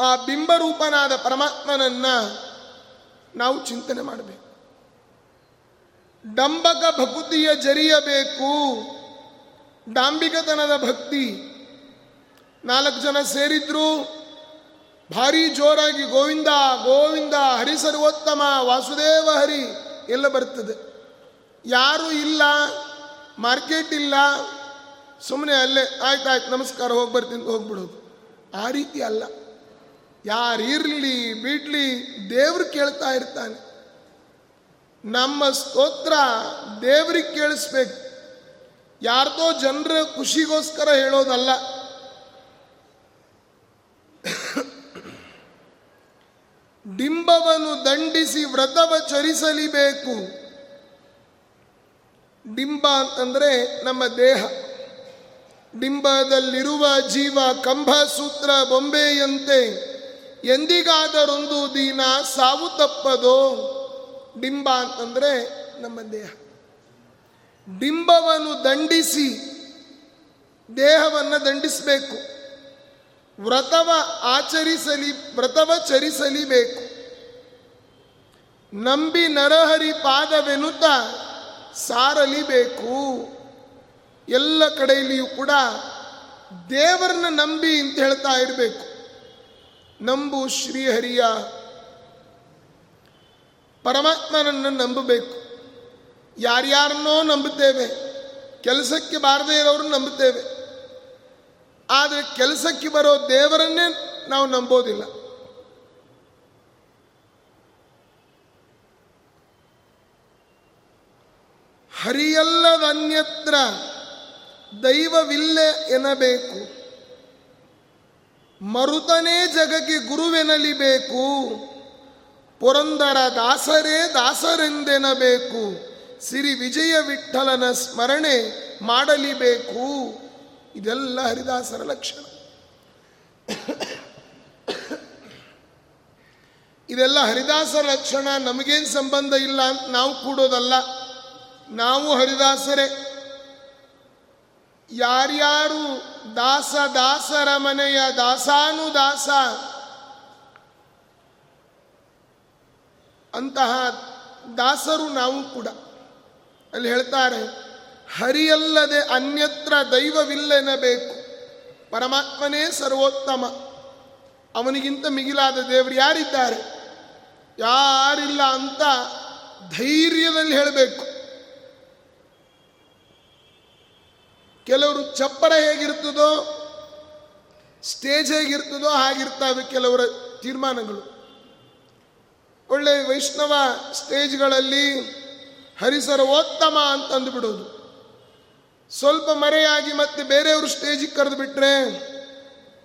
ಆ ಬಿಂಬರೂಪನಾದ ಪರಮಾತ್ಮನನ್ನ ನಾವು ಚಿಂತನೆ ಮಾಡಬೇಕು. ಡಂಬಕ ಭಕುತಿಯ ಜರಿಯಬೇಕು. ಡಾಂಬಿಕತನದ ಭಕ್ತಿ. ನಾಲ್ಕು ಜನ ಸೇರಿದ್ರು. ಭಾರಿ ಜೋರಾಗಿ ಗೋವಿಂದ ಗೋವಿಂದ ಹರಿ ಸರ್ವೋತ್ತಮ, ವಾಸುದೇವ ಹರಿ ಎಲ್ಲ ಬರ್ತದೆ. ಯಾರು ಇಲ್ಲ, ಮಾರ್ಕೆಟ್ ಇಲ್ಲ. ಸುಮ್ಮನೆ ಅಲ್ಲೇ ಆಯ್ತಾಯ್ತು ನಮಸ್ಕಾರ, ಹೋಗಿ ಬರ್ತೀನಿ, ಹೋಗ್ಬಿಡೋದು. ಆ ರೀತಿ ಅಲ್ಲ. ಯಾರು ಇರಲಿ, ಬಿಡ್ಲಿ, ದೇವ್ರು ಕೇಳ್ತಾ ಇರ್ತಾನೆ. ನಮ್ಮ ಸ್ತೋತ್ರ ದೇವ್ರಿಗೆ ಕೇಳಿಸ್ಬೇಕು. ಯಾರ್ದೋ ಜನರ ಖುಷಿಗೋಸ್ಕರ ಹೇಳೋದಲ್ಲ. ಡಿಂಬವನ್ನು ದಂಡಿಸಿ ವ್ರತವ ಚರಿಸಲಿಬೇಕು. ಡಿಂಬ ಅಂತಂದ್ರೆ ನಮ್ಮ ದೇಹ. ಡಿಂಬದಲ್ಲಿರುವ ಜೀವ ಕಂಭ ಸೂತ್ರ ಬೊಂಬೆಯಂತೆ. ಎಂದಿಗಾದರೊಂದು ದಿನ ಸಾವು ತಪ್ಪದೋ. ಡಿಂಬ ಅಂತಂದ್ರೆ ನಮ್ಮ ದೇಹ. ಡಿಂಬವನ್ನು ದಂಡಿಸಿ, ದೇಹವನ್ನು ದಂಡಿಸಬೇಕು. ವ್ರತವ ಆಚರಿಸಲಿ, ವ್ರತವ ಚರಿಸಲಿಬೇಕು. ನಂಬಿ ನರಹರಿ ಪಾದವೆನುತ ಸಾರಲಿಬೇಕು. ಎಲ್ಲ ಕಡೆಯಲ್ಲಿಯೂ ಕೂಡ ದೇವರನ್ನ ನಂಬಿ ಅಂತ ಹೇಳ್ತಾ ಇರಬೇಕು. ನಂಬು ಶ್ರೀಹರಿಯ ಪರಮಾತ್ಮನನ್ನು ನಂಬಬೇಕು. ಯಾರ್ಯಾರನ್ನೋ ನಂಬುತ್ತೇವೆ. ಕೆಲಸಕ್ಕೆ ಬಾರದೇ ಇರೋರು ನಂಬುತ್ತೇವೆ. ಆದರೆ ಕೆಲಸಕ್ಕೆ ಬರೋ ದೇವರನ್ನೇ ನಾವು ನಂಬೋದಿಲ್ಲ. ಹರಿಯಲ್ಲದನ್ಯತ್ರ ದೈವವಿಲ್ಲ ಎನ್ನಬೇಕು ಮರುತನೇ ಜಗಕ್ಕೆ ಗುರುವೆನಲಿಬೇಕು. ಪುರಂದರ ದಾಸರೇ ದಾಸರೆಂದೆನಬೇಕು. ಸಿರಿ ವಿಜಯ ವಿಠಲನ ಸ್ಮರಣೆ ಮಾಡಲಿಬೇಕು. ಇದೆಲ್ಲ ಹರಿದಾಸರ ಲಕ್ಷಣ. ಇದೆಲ್ಲ ಹರಿದಾಸರ ಲಕ್ಷಣ, ನಮಗೇನು ಸಂಬಂಧ ಇಲ್ಲ ಅಂತ ನಾವು ಕೂಡೋದಲ್ಲ. ನಾವು ಹರಿದಾಸರೇ. ಯಾರ್ಯಾರು ದಾಸ, ದಾಸರ ಮನೆಯ ದಾಸಾನು ದಾಸ, ಅಂತಹ ದಾಸರು ನಾವು ಕೂಡ. ಅಲ್ಲಿ ಹೇಳ್ತಾರೆ, ಹರಿಯಲ್ಲದೆ ಅನ್ಯತ್ರ ದೈವವಿಲ್ಲೆನಬೇಕು ಪರಮಾತ್ಮನೇ ಸರ್ವೋತ್ತಮ. ಅವನಿಗಿಂತ ಮಿಗಿಲಾದ ದೇವರು ಯಾರಿದ್ದಾರೆ? ಯಾರಿಲ್ಲ ಅಂತ ಧೈರ್ಯದಲ್ಲಿ ಹೇಳಬೇಕು. ಕೆಲವರು ಚಪ್ಪರ ಹೇಗಿರ್ತದೋ, ಸ್ಟೇಜ್ ಹೇಗಿರ್ತದೋ ಹಾಗಿರ್ತವೆ ಕೆಲವರ ತೀರ್ಮಾನಗಳು. ಒಳ್ಳೆ ವೈಷ್ಣವ ಸ್ಟೇಜ್ಗಳಲ್ಲಿ ಹರಿಸರ್ವೋತ್ತಮ ಅಂತ ಅಂದುಬಿಡೋದು. ಸ್ವಲ್ಪ ಮರೆಯಾಗಿ ಮತ್ತೆ ಬೇರೆಯವರು ಸ್ಟೇಜಿಗೆ ಕರೆದು ಬಿಟ್ರೆ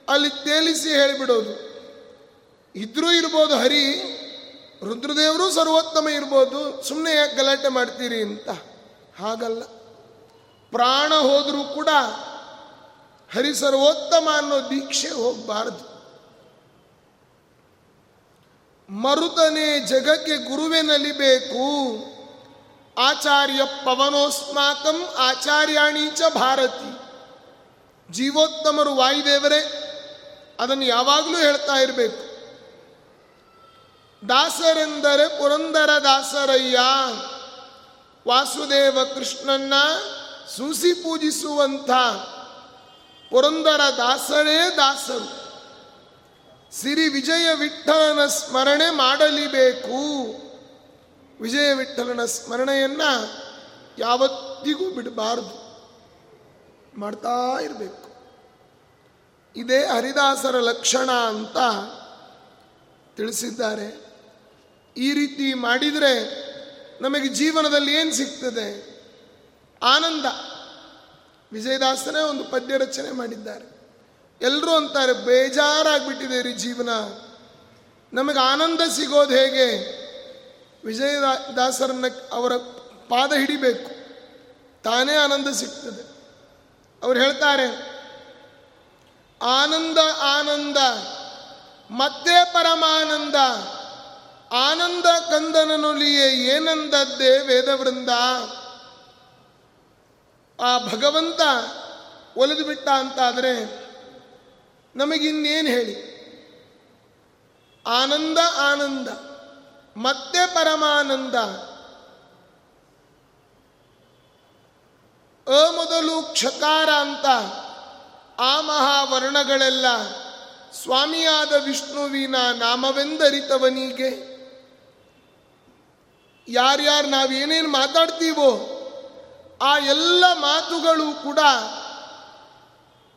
ಅಲ್ಲಿ ತೇಲಿಸಿ ಹೇಳಿಬಿಡೋದು. ಇದ್ರೂ ಇರ್ಬೋದು ಹರಿ, ರುದ್ರದೇವರು ಸರ್ವೋತ್ತಮ ಇರ್ಬೋದು ಸುಮ್ಮನೆ ಯಾಕೆ ಗಲಾಟೆ ಮಾಡ್ತೀರಿ ಅಂತ? ಹಾಗಲ್ಲ. ಪ್ರಾಣ ಹೋದರೂ ಕೂಡ ಹರಿ ಸರ್ವೋತ್ತಮ ಅನ್ನೋ ದೀಕ್ಷೆ ಹೋಗಬಾರದು. ಮರುತನೇ ಜಗಕ್ಕೆ ಗುರುವೆ ನಲಿಬೇಕು. ಆಚಾರ್ಯ ಪವನೋಸ್ಮಾಕಂ ಆಚಾರ್ಯಾಣಿ ಚ ಭಾರತಿ. ಜೀವೋತ್ತಮರು ವಾಯುದೇವರೇ, ಅದನ್ನು ಯಾವಾಗಲೂ ಹೇಳ್ತಾ ಇರಬೇಕು. ದಾಸರೆಂದರೆ ಪುರಂದರ ದಾಸರಯ್ಯ. ವಾಸುದೇವ ಕೃಷ್ಣನ್ನ ಸೂಸಿ ಪೂಜಿಸುವಂಥ ಪುರಂದರ ದಾಸರೇ ದಾಸರು. ಸಿರಿ ವಿಜಯ ವಿಠಲನ ಸ್ಮರಣೆ ಮಾಡಲಿಬೇಕು. ವಿಜಯ ವಿಠಲನ ಸ್ಮರಣೆಯನ್ನು ಯಾವತ್ತಿಗೂ ಬಿಡಬಾರದು. ಮಾಡ್ತಾ ಇರಬೇಕು. ಇದೇ ಹರಿದಾಸರ ಲಕ್ಷಣ ಅಂತ ತಿಳಿಸಿದ್ದಾರೆ. ಈ ರೀತಿ ಮಾಡಿದರೆ ನಮಗೆ ಜೀವನದಲ್ಲಿ ಏನು ಸಿಗ್ತದೆ? ಆನಂದ. ವಿಜಯದಾಸನೇ ಒಂದು ಪದ್ಯ ರಚನೆ ಮಾಡಿದ್ದಾರೆ. ಎಲ್ಲರೂ ಅಂತಾರೆ, ಬೇಜಾರಾಗ್ಬಿಟ್ಟಿದೆ ರೀ ಜೀವನ. ನಮಗೆ ಆನಂದ ಸಿಗೋದು ಹೇಗೆ? ವಿಜಯದಾಸರನ್ನ ಅವರ ಪಾದ ಹಿಡಿಬೇಕು. ತಾನೇ ಆನಂದ ಸಿಗ್ತದೆ. ಅವ್ರು ಹೇಳ್ತಾರೆ, ಆನಂದ ಆನಂದ, ಮತ್ತೆ ಪರಮಾನಂದ, ಆನಂದ ಕಂದನನೊಲಿಯೇ ಏನಂದದ್ದೇ ವೇದವೃಂದ. ಆ ಭಗವಂತ ಒಲಿದು ಬಿಟ್ಟ ಅಂತಾದರೆ ನಮಗಿನ್ನೇನು ಹೇಳಿ? ಆನಂದ ಆನಂದ ಮತ್ತೆ ಪರಮಾನಂದ. ಅಮೊದಲು ಮೊದಲು ಕ್ಷಕಾರ ಅಂತ, ಆ ಮಹಾವರ್ಣಗಳೆಲ್ಲ ಸ್ವಾಮಿಯಾದ ವಿಷ್ಣುವಿನ ನಾಮವೆಂದರಿತವನಿಗೆ. ಯಾರ್ಯಾರು ನಾವೇನೇನು ಮಾತಾಡ್ತೀವೋ, ಆ ಎಲ್ಲ ಮಾತುಗಳು ಕೂಡ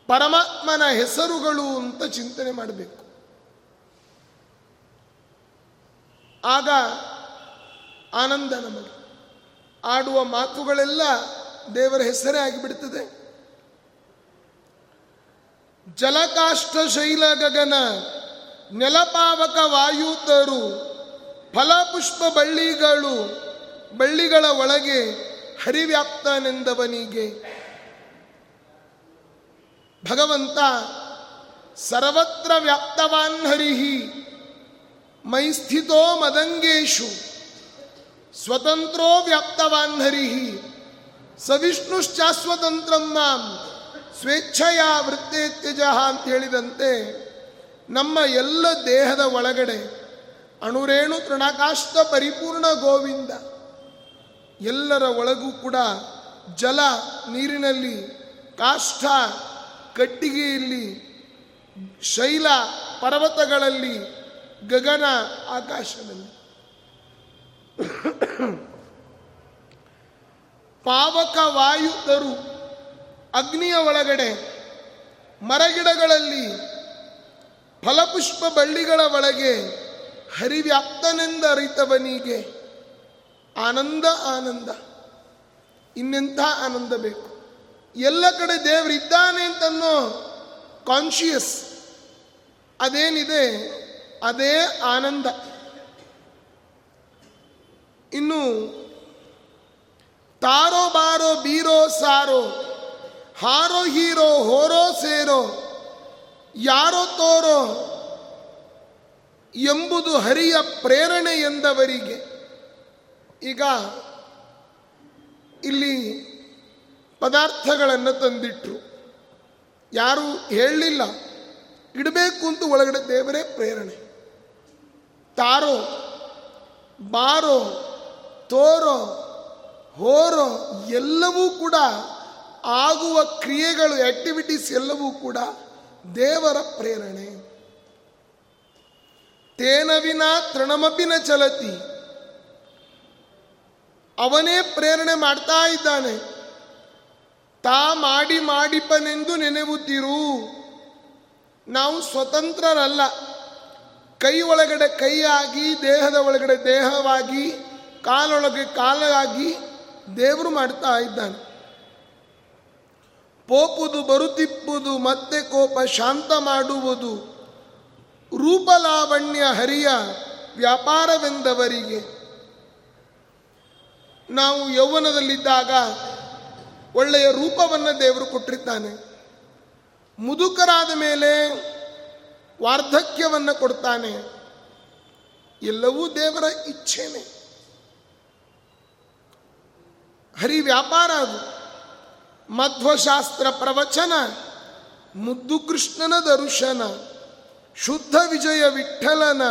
ಪರಮಾತ್ಮನ ಹೆಸರುಗಳು ಅಂತ ಚಿಂತನೆ ಮಾಡಬೇಕು. ಆಗ ಆನಂದ ನಮಗೆ. ಆಡುವ ಮಾತುಗಳೆಲ್ಲ ದೇವರ ಹೆಸರೇ ಆಗಿಬಿಡ್ತದೆ. ಜಲಕಾಷ್ಟ ಶೈಲ ಗಗನ ನೆಲಪಾವಕ ವಾಯುತರು ಫಲಪುಷ್ಪ ಬಳ್ಳಿಗಳು ಬಳ್ಳಿಗಳ ಒಳಗೆ ಹರಿವ್ಯಾಪ್ತನೆಂದವನಿಗೆ. ಭಗವಂತ ಸರ್ವತ್ರ ವ್ಯಾಪ್ತವಾನ್ ಹರಿಹಿ ಮೈಸ್ಥಿತೋ ಮದಂಗೇಶು. ಸ್ವತಂತ್ರೋ ವ್ಯಾಪ್ತವಾನ್ ಹರಿಹಿ. ಸವಿಷ್ಣುಶ್ಚಾಸ್ವತಂತ್ರಂ ಮಾಂ. ಸ್ವೇಚ್ಛೆಯ ವೃತ್ತೇತ್ಯಜ ಅಂತ ಹೇಳಿದಂತೆ ನಮ್ಮ ಎಲ್ಲ ದೇಹದ ಒಳಗಡೆ ಅಣುರೇಣು ತೃಣಕಾಷ್ಟ ಪರಿಪೂರ್ಣ ಗೋವಿಂದ. ಎಲ್ಲರ ಒಳಗೂ ಕೂಡ ಜಲ ನೀರಿನಲ್ಲಿ ಕಾಷ್ಠ ಕಟ್ಟಿಗೆಯಲ್ಲಿ ಶೈಲ ಪರ್ವತಗಳಲ್ಲಿ ಗಗನ ಆಕಾಶದಲ್ಲಿ. ಪಾವಕ ವಾಯುದರು ಅಗ್ನಿಯ ಒಳಗಡೆ ಮರಗಿಡಗಳಲ್ಲಿ ಫಲಪುಷ್ಪ ಬಳ್ಳಿಗಳ ಒಳಗೆ ಹರಿವ್ಯಾಪ್ತನೆಂದ ಅರಿತವನಿಗೆ ಆನಂದ ಆನಂದ. ಇನ್ನೆಂಥ ಆನಂದ ಬೇಕು? ಎಲ್ಲ ಕಡೆ ದೇವರಿದ್ದಾನೆ ಅಂತನ್ನೋ ಕಾನ್ಶಿಯಸ್ ಅದೇನಿದೆ? ಅದೇ ಆನಂದ. ಇನ್ನು ತಾರೋ ಬಾರೋ ಬೀರೋ ಸಾರೋ, ಹಾರೋ ಹೀರೋ ಹೋರೋ ಸೇರೋ, ಯಾರೋ ತೋರೋ ಎಂಬುದು ಹರಿಯ ಪ್ರೇರಣೆ ಎಂದವರಿಗೆ. ಈಗ ಇಲ್ಲಿ ಪದಾರ್ಥಗಳನ್ನು ತಂದಿಟ್ರು. ಯಾರು ಹೇಳಲಿಲ್ಲ. ಇಡಬೇಕು ಅಂತ ಒಳಗಡೆ ದೇವರೇ ಪ್ರೇರಣೆ. ತಾರೋ, ಬಾರೋ, ತೋರೋ, ಹೋರೋ, ಎಲ್ಲವೂ ಕೂಡ ಆಗುವ ಕ್ರಿಯೆಗಳು ಆಕ್ಟಿವಿಟೀಸ್ ಎಲ್ಲವೂ ಕೂಡ ದೇವರ ಪ್ರೇರಣೆ. ತೇನ ವಿನ ತೃಣಮಪಿನ ಚಲತಿ. ಅವನೇ ಪ್ರೇರಣೆ ಮಾಡ್ತಾ ಇದ್ದಾನೆ. ತಾ ಮಾಡಿ ಮಾಡಿಪನೆಂದು ನೆನೆವುತ್ತಿರು ನಾವು ಸ್ವತಂತ್ರರಲ್ಲ. ಕೈ ಒಳಗಡೆ ಕೈಯಾಗಿ, ದೇಹದ ಒಳಗಡೆ ದೇಹವಾಗಿ, ಕಾಲೊಳಗೆ ಕಾಲಾಗಿ ದೇವರು ಮಾಡ್ತಾ ಇದ್ದಾನೆ. ಪೋಪುದು ಬರುತಿಪ್ಪುದು ಮತ್ತೆ ಕೋಪ ಶಾಂತ ಮಾಡುವುದು. ರೂಪಲಾವಣ್ಯ ಹರಿಯ ವ್ಯಾಪಾರವೆಂದವರಿಗೆ. ನಾವು ಯೌವನದಲ್ಲಿದ್ದಾಗ ಒಳ್ಳೆಯ ರೂಪವನ್ನು ದೇವರು ಕೊಟ್ಟಿರ್ತಾನೆ. ಮುದುಕರಾದ ಮೇಲೆ ವಾರ್ಧಕ್ಯವನ್ನು ಕೊಡ್ತಾನೆ. ಎಲ್ಲವೂ ದೇವರ ಇಚ್ಛೆನೆ. ಹರಿ ವ್ಯಾಪಾರ ಅದು. ಮಧ್ವಶಾಸ್ತ್ರ ಪ್ರವಚನ, ಮುದ್ದು ಕೃಷ್ಣನ ದರ್ಶನ, ಶುದ್ಧ ವಿಜಯ ವಿಠಲನ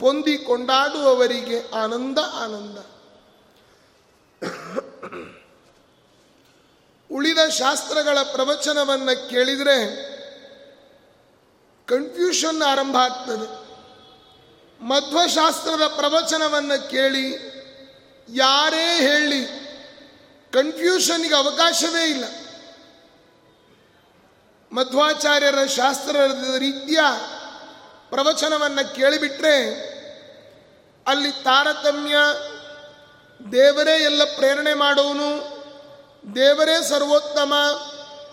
ಪೊಂದಿ ಕೊಂಡಾಡುವವರಿಗೆ ಆನಂದ ಆನಂದ. ಉಳಿದ ಶಾಸ್ತ್ರಗಳ ಪ್ರವಚನವನ್ನು ಕೇಳಿದರೆ ಕನ್ಫ್ಯೂಷನ್ ಆರಂಭ ಆಗ್ತದೆ. ಮಧ್ವಶಾಸ್ತ್ರದ ಪ್ರವಚನವನ್ನು ಕೇಳಿ, ಯಾರೇ ಹೇಳಿ ಕನ್ಫ್ಯೂಷನ್ಗೆ ಅವಕಾಶವೇ ಇಲ್ಲ. ಮಧ್ವಾಚಾರ್ಯರ ಶಾಸ್ತ್ರದ ರೀತಿಯ ಪ್ರವಚನವನ್ನು ಕೇಳಿಬಿಟ್ರೆ, ಅಲ್ಲಿ ತಾರತಮ್ಯ, ದೇವರೇ ಎಲ್ಲ ಪ್ರೇರಣೆ ಮಾಡೋನು, ದೇವರೇ ಸರ್ವೋತ್ತಮ,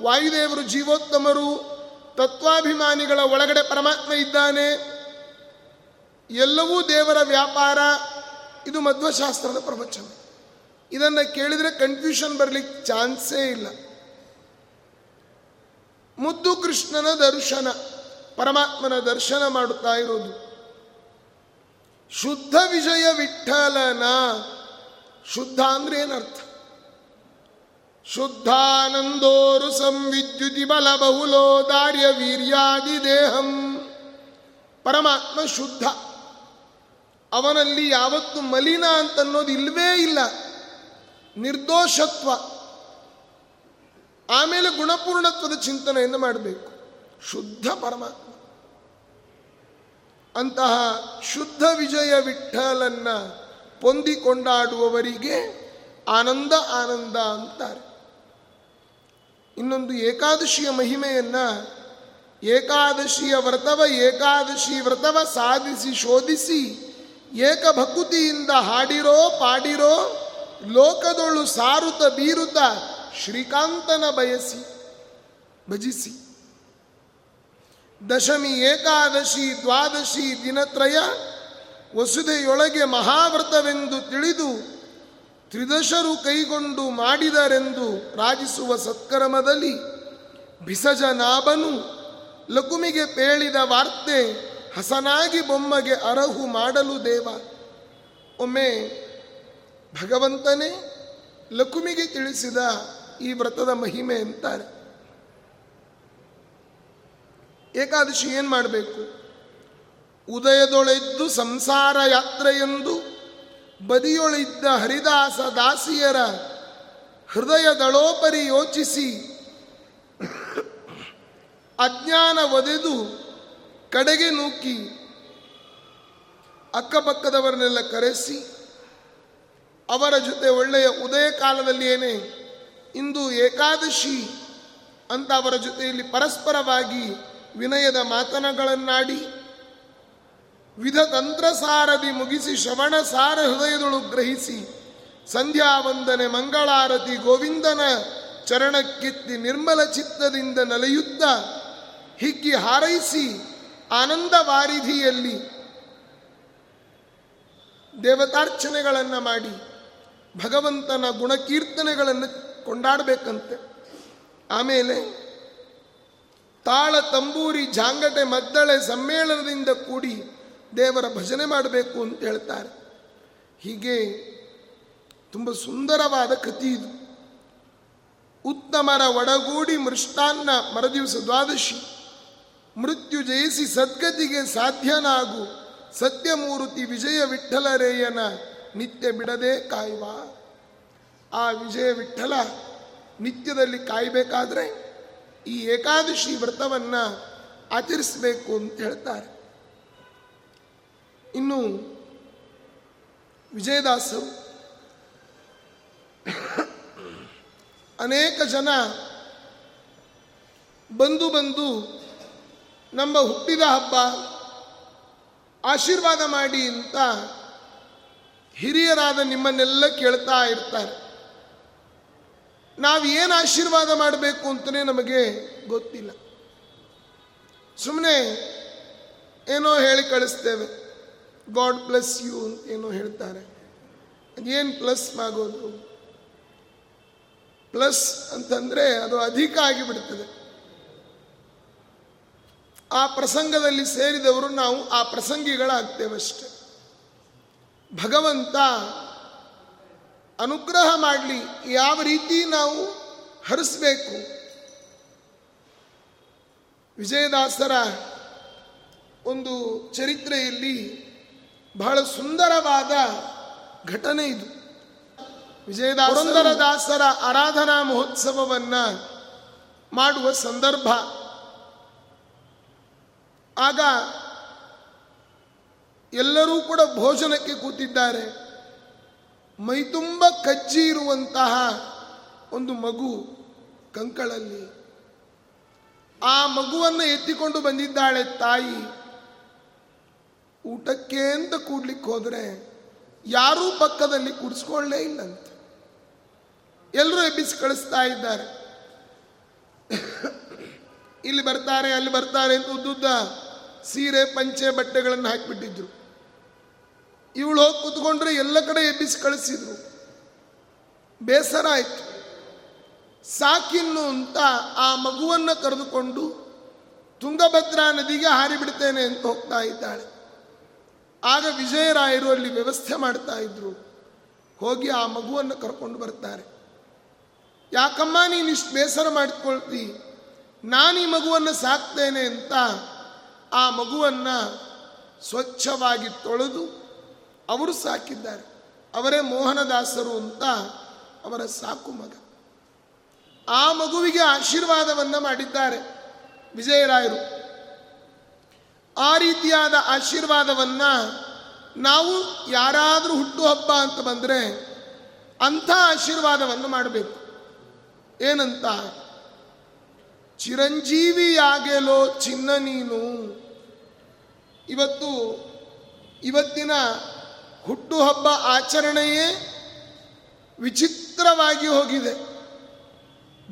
ವಾಯುದೇವರು ಜೀವೋತ್ತಮರು ತತ್ವಾಭಿಮಾನಿಗಳ ಒಳಗಡೆ ಪರಮಾತ್ಮ ಇದ್ದಾನೆ. ಎಲ್ಲವೂ ದೇವರ ವ್ಯಾಪಾರ. ಇದು ಮಧ್ವಶಾಸ್ತ್ರದ ಪ್ರವಚನ. ಇದನ್ನು ಕೇಳಿದರೆ ಕನ್ಫ್ಯೂಷನ್ ಬರಲಿಕ್ಕೆ ಚಾನ್ಸೇ ಇಲ್ಲ. ಮುದ್ದು ಕೃಷ್ಣನ ದರ್ಶನ, ಪರಮಾತ್ಮನ ದರ್ಶನ ಮಾಡುತ್ತಾ ಇರೋದು. ಶುದ್ಧ ವಿಜಯ ವಿಠಲನ ಶುದ್ಧ ಅಂದ್ರೆ ಏನರ್ಥ? ಶುದ್ಧಾನಂದೋರು ಸಂವಿದ್ಯುತಿ ಬಲ ಬಹುಲೋ ದಾರ್ಯ ವೀರ್ಯಾದಿ ದೇಹಂ. ಪರಮಾತ್ಮ ಶುದ್ಧ. ಅವನಲ್ಲಿ ಯಾವತ್ತು ಮಲಿನ ಅಂತನ್ನೋದು ಇಲ್ಲವೇ ಇಲ್ಲ. ನಿರ್ದೋಷತ್ವ. ಆಮೇಲೆ ಗುಣಪೂರ್ಣತ್ವದ ಚಿಂತನೆಯನ್ನು ಮಾಡಬೇಕು. ಶುದ್ಧ ಪರಮಾತ್ಮ. ಅಂತಹ ಶುದ್ಧ ವಿಜಯ ವಿಠಲನ್ನ ಪೊಂದಿಕೊಂಡಾಡುವವರಿಗೆ ಆನಂದ ಆನಂದ ಅಂತಾರೆ. ಇನ್ನೊಂದು ಏಕಾದಶಿಯ ಮಹಿಮೆಯನ್ನು ಏಕಾದಶಿಯ ವ್ರತವ ಏಕಾದಶಿ ವ್ರತವ ಸಾಧಿಸಿ ಶೋಧಿಸಿ ಏಕಭಕುತಿಯಿಂದ ಹಾಡಿರೋ ಪಾಡಿರೋ ಲೋಕದೊಳು ಸಾರುತ ಬೀರುತ ಶ್ರೀಕಾಂತನ ಬಯಸಿ, ಭಜಿಸಿ. ದಶಮಿ ಏಕಾದಶಿ ದ್ವಾದಶಿ ದಿನತ್ರಯ ವಸುದೆಯೊಳಗೆ ಮಹಾವ್ರತವೆಂದು ತಿಳಿದು ತ್ರಿದಶರು ಕೈಗೊಂಡು ಮಾಡಿದರೆಂದು ರಾಜಿಸುವ ಸತ್ಕರ್ಮದಲ್ಲಿ ಬಿಸಜನಾಭನು ಲಕುಮಿಗೆ ಪೇಳಿದ ವಾರ್ತೆ ಹಸನಾಗಿ ಬೊಮ್ಮಗೆ ಅರಹು ಮಾಡಲು ದೇವ. ಒಮ್ಮೆ ಭಗವಂತನೇ ಲಕುಮಿಗೆ ತಿಳಿಸಿದ ಈ ವ್ರತದ ಮಹಿಮೆ ಅಂತಾರೆ ಏಕಾದಶಿ ಏನು ಮಾಡಬೇಕು? ಉದಯದೊಳೆದ್ದು ಸಂಸಾರ ಯಾತ್ರೆಯೆಂದು ಬದಿಯೊಳಿದ್ದ ಹರಿದಾಸ ದಾಸಿಯರ ಹೃದಯದಳೋಪರಿ ಯೋಚಿಸಿ ಅಜ್ಞಾನ ಒದೆದು ಕಡೆಗೆ ನೂಕಿ ಅಕ್ಕಪಕ್ಕದವರನ್ನೆಲ್ಲ ಕರೆಸಿ ಅವರ ಜೊತೆ ಒಳ್ಳೆಯ ಉದಯ ಕಾಲದಲ್ಲಿಯೇನೆ ಇಂದು ಏಕಾದಶಿ ಅಂತ ಅವರ ಜೊತೆಯಲ್ಲಿ ಪರಸ್ಪರವಾಗಿ ವಿನಯದ ಮಾತನಗಳನ್ನಾಡಿ ವಿಧ ತಂತ್ರಸಾರದಿ ಮುಗಿಸಿ ಶ್ರವಣ ಸಾರ ಹೃದಯದೊಳು ಗ್ರಹಿಸಿ ಸಂಧ್ಯಾ ವಂದನೆ ಮಂಗಳಾರತಿ ಗೋವಿಂದನ ಚರಣಕ್ಕೆತ್ತಿ ನಿರ್ಮಲ ಚಿತ್ತದಿಂದ ನಲೆಯುತ್ತ ಹಿಕ್ಕಿ ಹಾರೈಸಿ ಆನಂದ ವಾರಿಧಿಯಲ್ಲಿ ದೇವತಾರ್ಚನೆಗಳನ್ನು ಮಾಡಿ ಭಗವಂತನ ಗುಣಕೀರ್ತನೆಗಳನ್ನು ಕೊಂಡಾಡಬೇಕಂತೆ. ಆಮೇಲೆ ತಾಳ ತಂಬೂರಿ ಜಾಂಗಟೆ ಮದ್ದಳೆ ಸಮ್ಮೇಳನದಿಂದ ಕೂಡಿ ದೇವರ ಭಜನೆ ಮಾಡಬೇಕು ಅಂತ ಹೇಳ್ತಾರೆ. ಹೀಗೆ ತುಂಬ ಸುಂದರವಾದ ಕೃತಿ ಇದು. ಉತ್ತಮರ ಒಡಗೂಡಿ ಮೃಷ್ಟಾನ್ನ ಮರದಿವಸ ದ್ವಾದಶಿ. ಮೃತ್ಯು ಜಯಿಸಿ ಸದ್ಗತಿಗೆ ಸಾಧ್ಯನಾಗು. ಸತ್ಯಮೂರ್ತಿ ವಿಜಯ ವಿಠಲರೇಯನ ನಿತ್ಯ ಬಿಡದೆ ಕಾಯುವ. ಆ ವಿಜಯ ವಿಠ್ಠಲ ನಿತ್ಯದಲ್ಲಿ ಕಾಯಬೇಕಾದ್ರೆ ಈ ಏಕಾದಶಿ ವ್ರತವನ್ನು ಆಚರಿಸಬೇಕು ಅಂತ ಹೇಳ್ತಾರೆ. ಇನ್ನು ವಿಜಯದಾಸು ಅನೇಕ ಜನ ಬಂದು ಬಂದು ನಮ್ಮ ಹುಟ್ಟಿದ ಹಬ್ಬ ಆಶೀರ್ವಾದ ಮಾಡಿ ಅಂತ ಹಿರಿಯರಾದ ನಿಮ್ಮನ್ನೆಲ್ಲ ಕೇಳ್ತಾ ಇರ್ತಾರೆ. ನಾವು ಏನು ಆಶೀರ್ವಾದ ಮಾಡಬೇಕು ಅಂತಲೇ ನಮಗೆ ಗೊತ್ತಿಲ್ಲ. ಸುಮ್ಮನೆ ಏನೋ ಹೇಳಿ ಕಳಿಸ್ತೇವೆ. ಗಾಡ್ ಪ್ಲಸ್ ಯು ಅಂತ ಏನೋ ಹೇಳ್ತಾರೆ. ಅದೇನು ಪ್ಲಸ್ ಆಗೋದು ಪ್ಲಸ್ ಅಂತಂದರೆ ಅದು ಅಧಿಕ ಆಗಿಬಿಡ್ತದೆ. ಆ ಪ್ರಸಂಗದಲ್ಲಿ ಸೇರಿದವರು ನಾವು ಆ ಪ್ರಸಂಗಿಗಳಾಗ್ತೇವಷ್ಟೆ. ಭಗವಂತ ಅನುಗ್ರಹ ಮಾಡಲಿ, ಯಾವ ರೀತಿ ನಾವು ಹರಿಸ್ಬೇಕು? ವಿಜಯದಾಸರ ಒಂದು ಚರಿತ್ರೆಯಲ್ಲಿ ಬಹಳ ಸುಂದರವಾದ ಘಟನೆ ಇದು. ವಿಜಯದಾಸರ ದಾಸರ ಆರಾಧನಾ ಮಹೋತ್ಸವವನ್ನು ಮಾಡುವ ಸಂದರ್ಭ. ಆಗ ಎಲ್ಲರೂ ಕೂಡ ಭೋಜನಕ್ಕೆ ಕೂತಿದ್ದಾರೆ. ಮೈತುಂಬ ಕಜ್ಜಿ ಇರುವಂತಹ ಒಂದು ಮಗು ಕಂಕಳಲ್ಲಿ. ಆ ಮಗುವನ್ನು ಎತ್ತಿಕೊಂಡು ಬಂದಿದ್ದಾಳೆ ತಾಯಿ. ಊಟಕ್ಕೆ ಅಂತ ಕೂಡ್ಲಿಕ್ಕೆ ಹೋದರೆ ಯಾರೂ ಪಕ್ಕದಲ್ಲಿ ಕೂಡಿಸ್ಕೊಳ್ಳೇ ಇಲ್ಲಂತೆ. ಎಲ್ಲರೂ ಎಬ್ಬಿಸಿ ಕಳಿಸ್ತಾ ಇದ್ದಾರೆ. ಇಲ್ಲಿ ಬರ್ತಾರೆ, ಅಲ್ಲಿ ಬರ್ತಾರೆ ಅಂತ ಉದ್ದುದ್ದ ಸೀರೆ, ಪಂಚೆ, ಬಟ್ಟೆಗಳನ್ನು ಹಾಕಿಬಿಟ್ಟಿದ್ರು. ಇವಳು ಹೋಗಿ ಕೂತ್ಕೊಂಡ್ರೆ ಎಲ್ಲ ಕಡೆ ಎಬ್ಬಿಸಿ ಕಳಿಸಿದ್ರು. ಬೇಸರ ಆಯ್ತು. ಸಾಕಿನ್ನು ಅಂತ ಆ ಮಗುವನ್ನು ಕರೆದುಕೊಂಡು ತುಂಗಭದ್ರಾ ನದಿಗೆ ಹಾರಿಬಿಡ್ತೇನೆ ಅಂತ ಹೋಗ್ತಾ ಇದ್ದಾಳೆ. ಆಗ ವಿಜಯರಾಯರು ಅಲ್ಲಿ ವ್ಯವಸ್ಥೆ ಮಾಡ್ತಾ ಇದ್ರು. ಹೋಗಿ ಆ ಮಗುವನ್ನು ಕರ್ಕೊಂಡು ಬರ್ತಾರೆ. ಯಾಕಮ್ಮ ನೀನು ಇಷ್ಟು ಬೇಸರ ಮಾಡಿಕೊಳ್ತಿ? ನಾನು ಈ ಮಗುವನ್ನು ಸಾಕ್ತೇನೆ ಅಂತ ಆ ಮಗುವನ್ನು ಸ್ವಚ್ಛವಾಗಿ ತೊಳೆದು ಅವರು ಸಾಕಿದ್ದಾರೆ. ಅವರೇ ಮೋಹನದಾಸರು ಅಂತ ಅವರ ಸಾಕು ಮಗ. ಆ ಮಗುವಿಗೆ ಆಶೀರ್ವಾದವನ್ನು ಮಾಡಿದ್ದಾರೆ ವಿಜಯರಾಯರು. ಆ ರೀತಿಯಾದ ಆಶೀರ್ವಾದವನ್ನ ನಾವು ಯಾರಾದರೂ ಹುಟ್ಟುಹಬ್ಬ ಅಂತ ಬಂದರೆ ಅಂಥ ಆಶೀರ್ವಾದವನ್ನು ಮಾಡಬೇಕು. ಏನಂತ? ಚಿರಂಜೀವಿಯಾಗೆಲೋ ಚಿನ್ನ ನೀನು. ಇವತ್ತು, ಇವತ್ತಿನ ಹುಟ್ಟುಹಬ್ಬ ಆಚರಣೆಯೇ ವಿಚಿತ್ರವಾಗಿ ಹೋಗಿದೆ.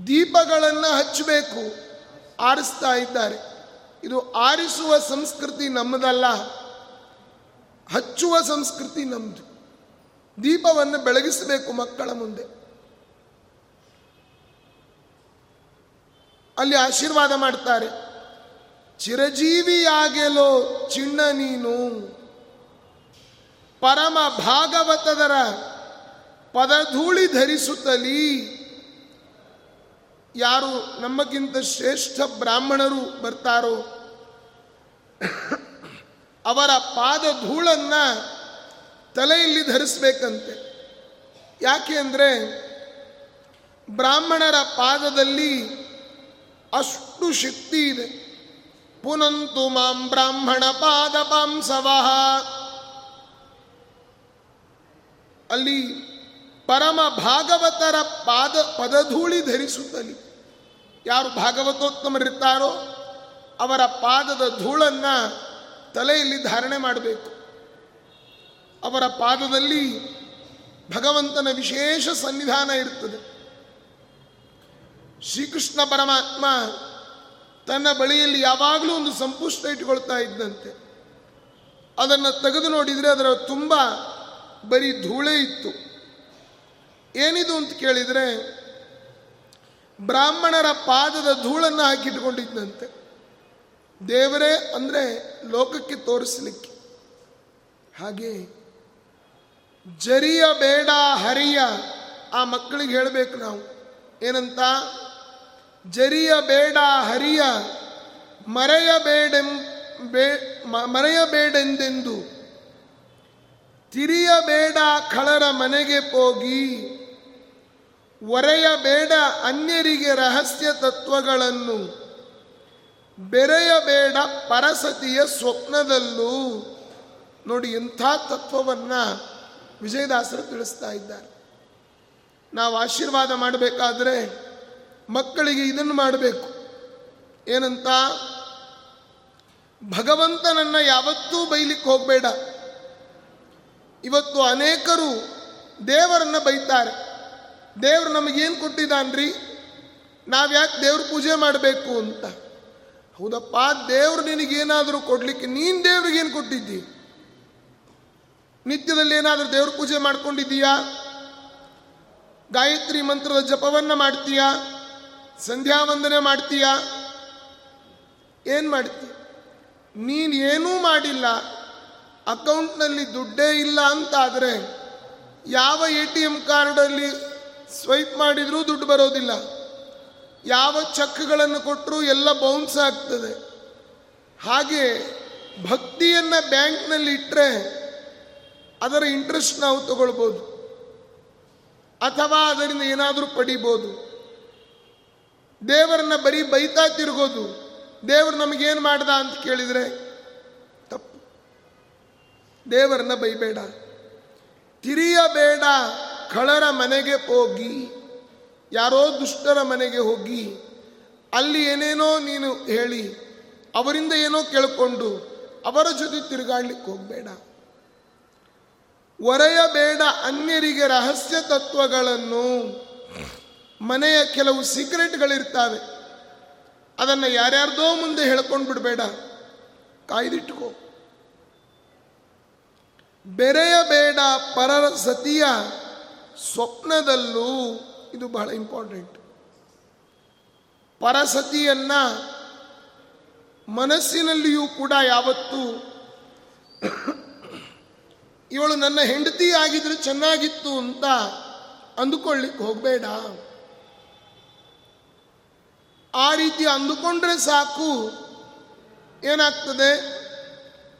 ದೀಪಗಳನ್ನು ಹಚ್ಚಬೇಕು, ಆರಿಸ್ತಾ ಇದ್ದಾರೆ. ಇದು ಆರಿಸುವ ಸಂಸ್ಕೃತಿ ನಮ್ಮದಲ್ಲ, ಹಚ್ಚುವ ಸಂಸ್ಕೃತಿ ನಮ್ಮದು ದೀಪವನ್ನು ಬೆಳಗಿಸಬೇಕು ಮಕ್ಕಳ ಮುಂದೆ. ಅಲ್ಲಿ ಆಶೀರ್ವಾದ ಮಾಡ್ತಾರೆ. ಚಿರಜೀವಿಯಾಗೆಲೋ ಚಿಣ್ಣ ನೀನು. ಪರಮ ಭಾಗವತದರ ಪದಧೂಳಿ ಧರಿಸುತ್ತಲೀ. ಯಾರು ನಮಗಿಂತ ಶ್ರೇಷ್ಠ ಬ್ರಾಹ್ಮಣರು ಬರ್ತಾರೋ ಅವರ ಪಾದ ಧೂಳನ್ನ ತಲೆಯಲ್ಲಿ ಧರಿಸ್ಬೇಕಂತೆ. ಯಾಕೆ ಅಂದರೆ ಬ್ರಾಹ್ಮಣರ ಪಾದದಲ್ಲಿ ಅಷ್ಟು ಶಕ್ತಿ ಇದೆ. ಪುನಂತು ಮಾಂ ಬ್ರಾಹ್ಮಣ ಪಾದ ಅಲ್ಲಿ ಪರಮ ಭಾಗವತರ ಪಾದ ಪದಧೂಳಿ ಧರಿಸುತ್ತಲಿ. ಯಾರು ಭಾಗವತೋತ್ತಮರಿರ್ತಾರೋ ಅವರ ಪಾದದ ಧೂಳನ್ನು ತಲೆಯಲ್ಲಿ ಧಾರಣೆ ಮಾಡಬೇಕು. ಅವರ ಪಾದದಲ್ಲಿ ಭಗವಂತನ ವಿಶೇಷ ಸನ್ನಿಧಾನ ಇರ್ತದೆ. ಶ್ರೀಕೃಷ್ಣ ಪರಮಾತ್ಮ ತನ್ನ ಬಳಿಯಲ್ಲಿ ಯಾವಾಗಲೂ ಒಂದು ಸಂಪುಷ್ಟ ಇಟ್ಟುಕೊಳ್ತಾ ಇದ್ದಂತೆ. ಅದನ್ನು ತೆಗೆದು ನೋಡಿದರೆ ಅದರ ತುಂಬ ಬರೀ ಧೂಳೇ ಇತ್ತು. ಏನಿದು ಅಂತ ಕೇಳಿದರೆ ಬ್ರಾಹ್ಮಣರ ಪಾದದ ಧೂಳನ್ನು ಹಾಕಿಟ್ಕೊಂಡಿದ್ದಂತೆ ದೇವರೇ ಅಂದರೆ ಲೋಕಕ್ಕೆ ತೋರಿಸಲಿಕ್ಕೆ. ಹಾಗೆ ಜರಿಯ ಬೇಡ ಹರಿಯ ಆ ಮಕ್ಕಳಿಗೆ ಹೇಳಬೇಕು ನಾವು. ಏನಂತ? ಜರಿಯ ಬೇಡ ಹರಿಯ ಮರೆಯಬೇಡೆಂ ಬೇ ಮರೆಯಬೇಡೆಂದೆಂದು ತಿರಿಯಬೇಡ ಖಳರ ಮನೆಗೆ ಹೋಗಿ ಒರೆಯಬೇಡ ಅನ್ಯರಿಗೆ ರಹಸ್ಯ ತತ್ವಗಳನ್ನು. ಬೆರೆಯಬೇಡ ಪರಸತಿಯ ಸ್ವಪ್ನದಲ್ಲೂ. ನೋಡಿ, ಇಂಥ ತತ್ವವನ್ನು ವಿಜಯದಾಸರು ತಿಳಿಸ್ತಾ ಇದ್ದಾರೆ. ನಾವು ಆಶೀರ್ವಾದ ಮಾಡಬೇಕಾದ್ರೆ ಮಕ್ಕಳಿಗೆ ಇದನ್ನು ಮಾಡಬೇಕು. ಏನಂತ? ಭಗವಂತನನ್ನು ಯಾವತ್ತೂ ಬೈಲಿಕ್ಕೆ ಹೋಗಬೇಡ. ಇವತ್ತು ಅನೇಕರು ದೇವರನ್ನ ಬೈತಾರೆ. ದೇವರು ನಮಗೇನು ಕೊಟ್ಟಿದ್ದಾನ್ರಿ? ನಾವ್ಯಾಕೆ ದೇವ್ರ ಪೂಜೆ ಮಾಡಬೇಕು ಅಂತ. ಹೌದಪ್ಪ, ದೇವ್ರು ನಿನಗೇನಾದರೂ ಕೊಡಲಿಕ್ಕೆ ನೀನು ದೇವ್ರಿಗೆ ಏನು ಕೊಟ್ಟಿದ್ದಿ? ನಿತ್ಯದಲ್ಲಿ ಏನಾದರೂ ದೇವ್ರ ಪೂಜೆ ಮಾಡ್ಕೊಂಡಿದ್ದೀಯಾ? ಗಾಯತ್ರಿ ಮಂತ್ರದ ಜಪವನ್ನು ಮಾಡ್ತೀಯಾ? ಸಂಧ್ಯಾ ವಂದನೆ ಮಾಡ್ತೀಯಾ? ಏನು ಮಾಡ್ತೀಯ ನೀನು ಏನೂ ಮಾಡಿಲ್ಲ, ಅಕೌಂಟ್ನಲ್ಲಿ ದುಡ್ಡೇ ಇಲ್ಲ ಅಂತಾದರೆ ಯಾವ ಎ ಟಿ ಎಂ ಕಾರ್ಡಲ್ಲಿ ಸ್ವೈಪ್ ಮಾಡಿದರೂ ದುಡ್ಡು ಬರೋದಿಲ್ಲ. ಯಾವ ಚೆಕ್ಗಳನ್ನು ಕೊಟ್ಟರೂ ಎಲ್ಲ ಬೌನ್ಸ್ ಆಗ್ತದೆ. ಹಾಗೆ ಭಕ್ತಿಯನ್ನು ಬ್ಯಾಂಕ್ನಲ್ಲಿ ಇಟ್ಟರೆ ಅದರ ಇಂಟ್ರೆಸ್ಟ್ ನಾವು ತಗೊಳ್ಬೋದು. ಅಥವಾ ಅದರಿಂದ ಏನಾದರೂ ಪಡಿಬೋದು. ದೇವರನ್ನ ಬರೀ ಬೈತಾ ತಿರುಗೋದು. ದೇವರು ನಮಗೇನು ಮಾಡ್ದ ಅಂತ ಕೇಳಿದರೆ ತಪ್ಪು. ದೇವರನ್ನ ಬೈಬೇಡ. ತಿರಿಯಬೇಡ ಖಳರ ಮನೆಗೆ ಹೋಗಿ ಯಾರೋ ದುಷ್ಟರ ಮನೆಗೆ ಹೋಗಿ, ಅಲ್ಲಿ ಏನೇನೋ ನೀನು ಹೇಳಿ, ಅವರಿಂದ ಏನೋ ಕೇಳಿಕೊಂಡು ಅವರ ಜೊತೆ ತಿರುಗಾಡ್ಲಿಕ್ಕೆ ಹೋಗಬೇಡ. ಒರೆಯಬೇಡ ಅನ್ಯರಿಗೆ ರಹಸ್ಯ ತತ್ವಗಳನ್ನು. ಮನೆಯ ಕೆಲವು ಸೀಕ್ರೆಟ್ಗಳಿರ್ತಾವೆ. ಅದನ್ನು ಯಾರ್ಯಾರ್ದೋ ಮುಂದೆ ಹೇಳ್ಕೊಂಡು ಬಿಡಬೇಡ. ಕಾಯ್ದಿಟ್ಕೋ. ಬೆರೆಯಬೇಡ ಪರರ ಸತಿಯ ಸ್ವಪ್ನದಲ್ಲೂ ಇದು ಬಹಳ ಇಂಪಾರ್ಟೆಂಟ್ ಪರಸತಿಯನ್ನ ಮನಸ್ಸಿನಲ್ಲಿಯೂ ಕೂಡ ಯಾವತ್ತೂ ಇವಳು ನನ್ನ ಹೆಂಡತಿ ಆಗಿದ್ರೆ ಚೆನ್ನಾಗಿತ್ತು ಅಂತ ಅಂದುಕೊಳ್ಳಿಕ್ಕೆ ಹೋಗಬೇಡ. ಆ ರೀತಿ ಅಂದುಕೊಂಡ್ರೆ ಸಾಕು. ಏನಾಗ್ತದೆ?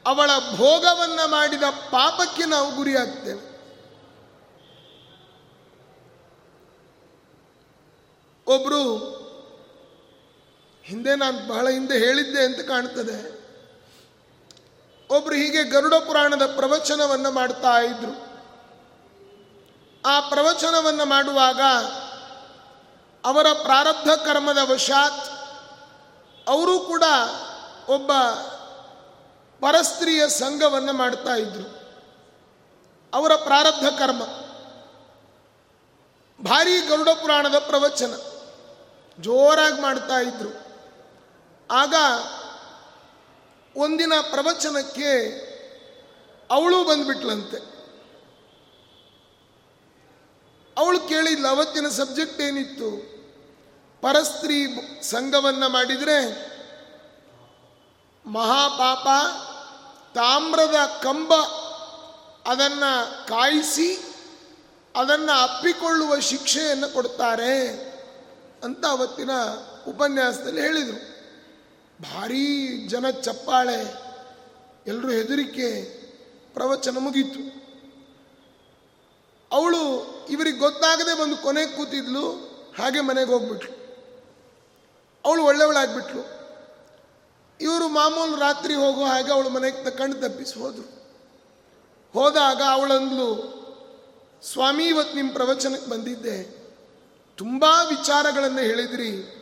ಅವಳ ಭೋಗವನ್ನ ಮಾಡಿದ ಪಾಪಕ್ಕೆ ನಾವು ಗುರಿಯಾಗ್ತೇವೆ. ಒಬ್ರು, ಹಿಂದೆ ನಾನು ಬಹಳ ಹಿಂದೆ ಹೇಳಿದ್ದೆ ಅಂತ ಕಾಣ್ತದೆ. ಒಬ್ರು ಹೀಗೆ ಗರುಡ ಪುರಾಣದ ಪ್ರವಚನವನ್ನು ಮಾಡ್ತಾ ಇದ್ರು. ಆ ಪ್ರವಚನವನ್ನು ಮಾಡುವಾಗ ಅವರ ಪ್ರಾರಬ್ಧ ಕರ್ಮದ ವಶಾತ್ ಅವರು ಕೂಡ ಒಬ್ಬ ಪರಸ್ತ್ರೀಯ ಸಂಘವನ್ನು ಮಾಡ್ತಾ ಇದ್ರು. ಅವರ ಪ್ರಾರಬ್ಧ ಕರ್ಮ. ಭಾರೀ ಗರುಡ ಪುರಾಣದ ಪ್ರವಚನ. ಜೋರಾಗಿ ಮಾಡ್ತಾ ಇದ್ರು. ಆಗ ಒಂದಿನ ಪ್ರವಚನಕ್ಕೆ ಅವಳು ಬಂದ್ಬಿಟ್ಲಂತೆ. ಅವಳು ಕೇಳಿದ್ಲು, ಅವತ್ತಿನ ಸಬ್ಜೆಕ್ಟ್ ಏನಿತ್ತು? ಪರಸ್ತ್ರೀ ಸಂಘವನ್ನು ಮಾಡಿದರೆ ಮಹಾಪಾಪ ತಾಮ್ರದ ಕಂಬ ಅದನ್ನು ಕಾಯಿಸಿ ಅದನ್ನು ಅಪ್ಪಿಕೊಳ್ಳುವ ಶಿಕ್ಷೆಯನ್ನು ಕೊಡ್ತಾರೆ. ಅಂತ ಅವತ್ತಿನ ಉಪನ್ಯಾಸದಲ್ಲಿ ಹೇಳಿದರು. ಭಾರೀ ಜನ ಚಪ್ಪಾಳೆ ಎಲ್ಲರೂ ಹೆದರಿಕೆ, ಪ್ರವಚನ ಮುಗೀತು. ಅವಳು ಇವರಿಗೆ ಗೊತ್ತಾಗದೆ ಬಂದು ಕೊನೆಗೆ ಕೂತಿದ್ಲು, ಹಾಗೆ ಮನೆಗೆ ಹೋಗ್ಬಿಟ್ಲು. ಅವಳು ಒಳ್ಳೆಯವಳಾಗ್ಬಿಟ್ಲು. ಇವರು ಮಾಮೂಲು ರಾತ್ರಿ ಹೋಗೋ ಹಾಗೆ ಅವಳು ಮನೆಗೆ ಕಣ್ಣು ತಪ್ಪಿಸಿ ಹೋದರು. ಹೋದಾಗ ಅವಳಂದ್ಲು, ಸ್ವಾಮಿ, ಇವತ್ತು ನಿಮ್ಮ ಪ್ರವಚನಕ್ಕೆ ಬಂದಿದ್ದೆ. ತುಂಬ ವಿಚಾರಗಳನ್ನು ಹೇಳಿದ್ರಿ.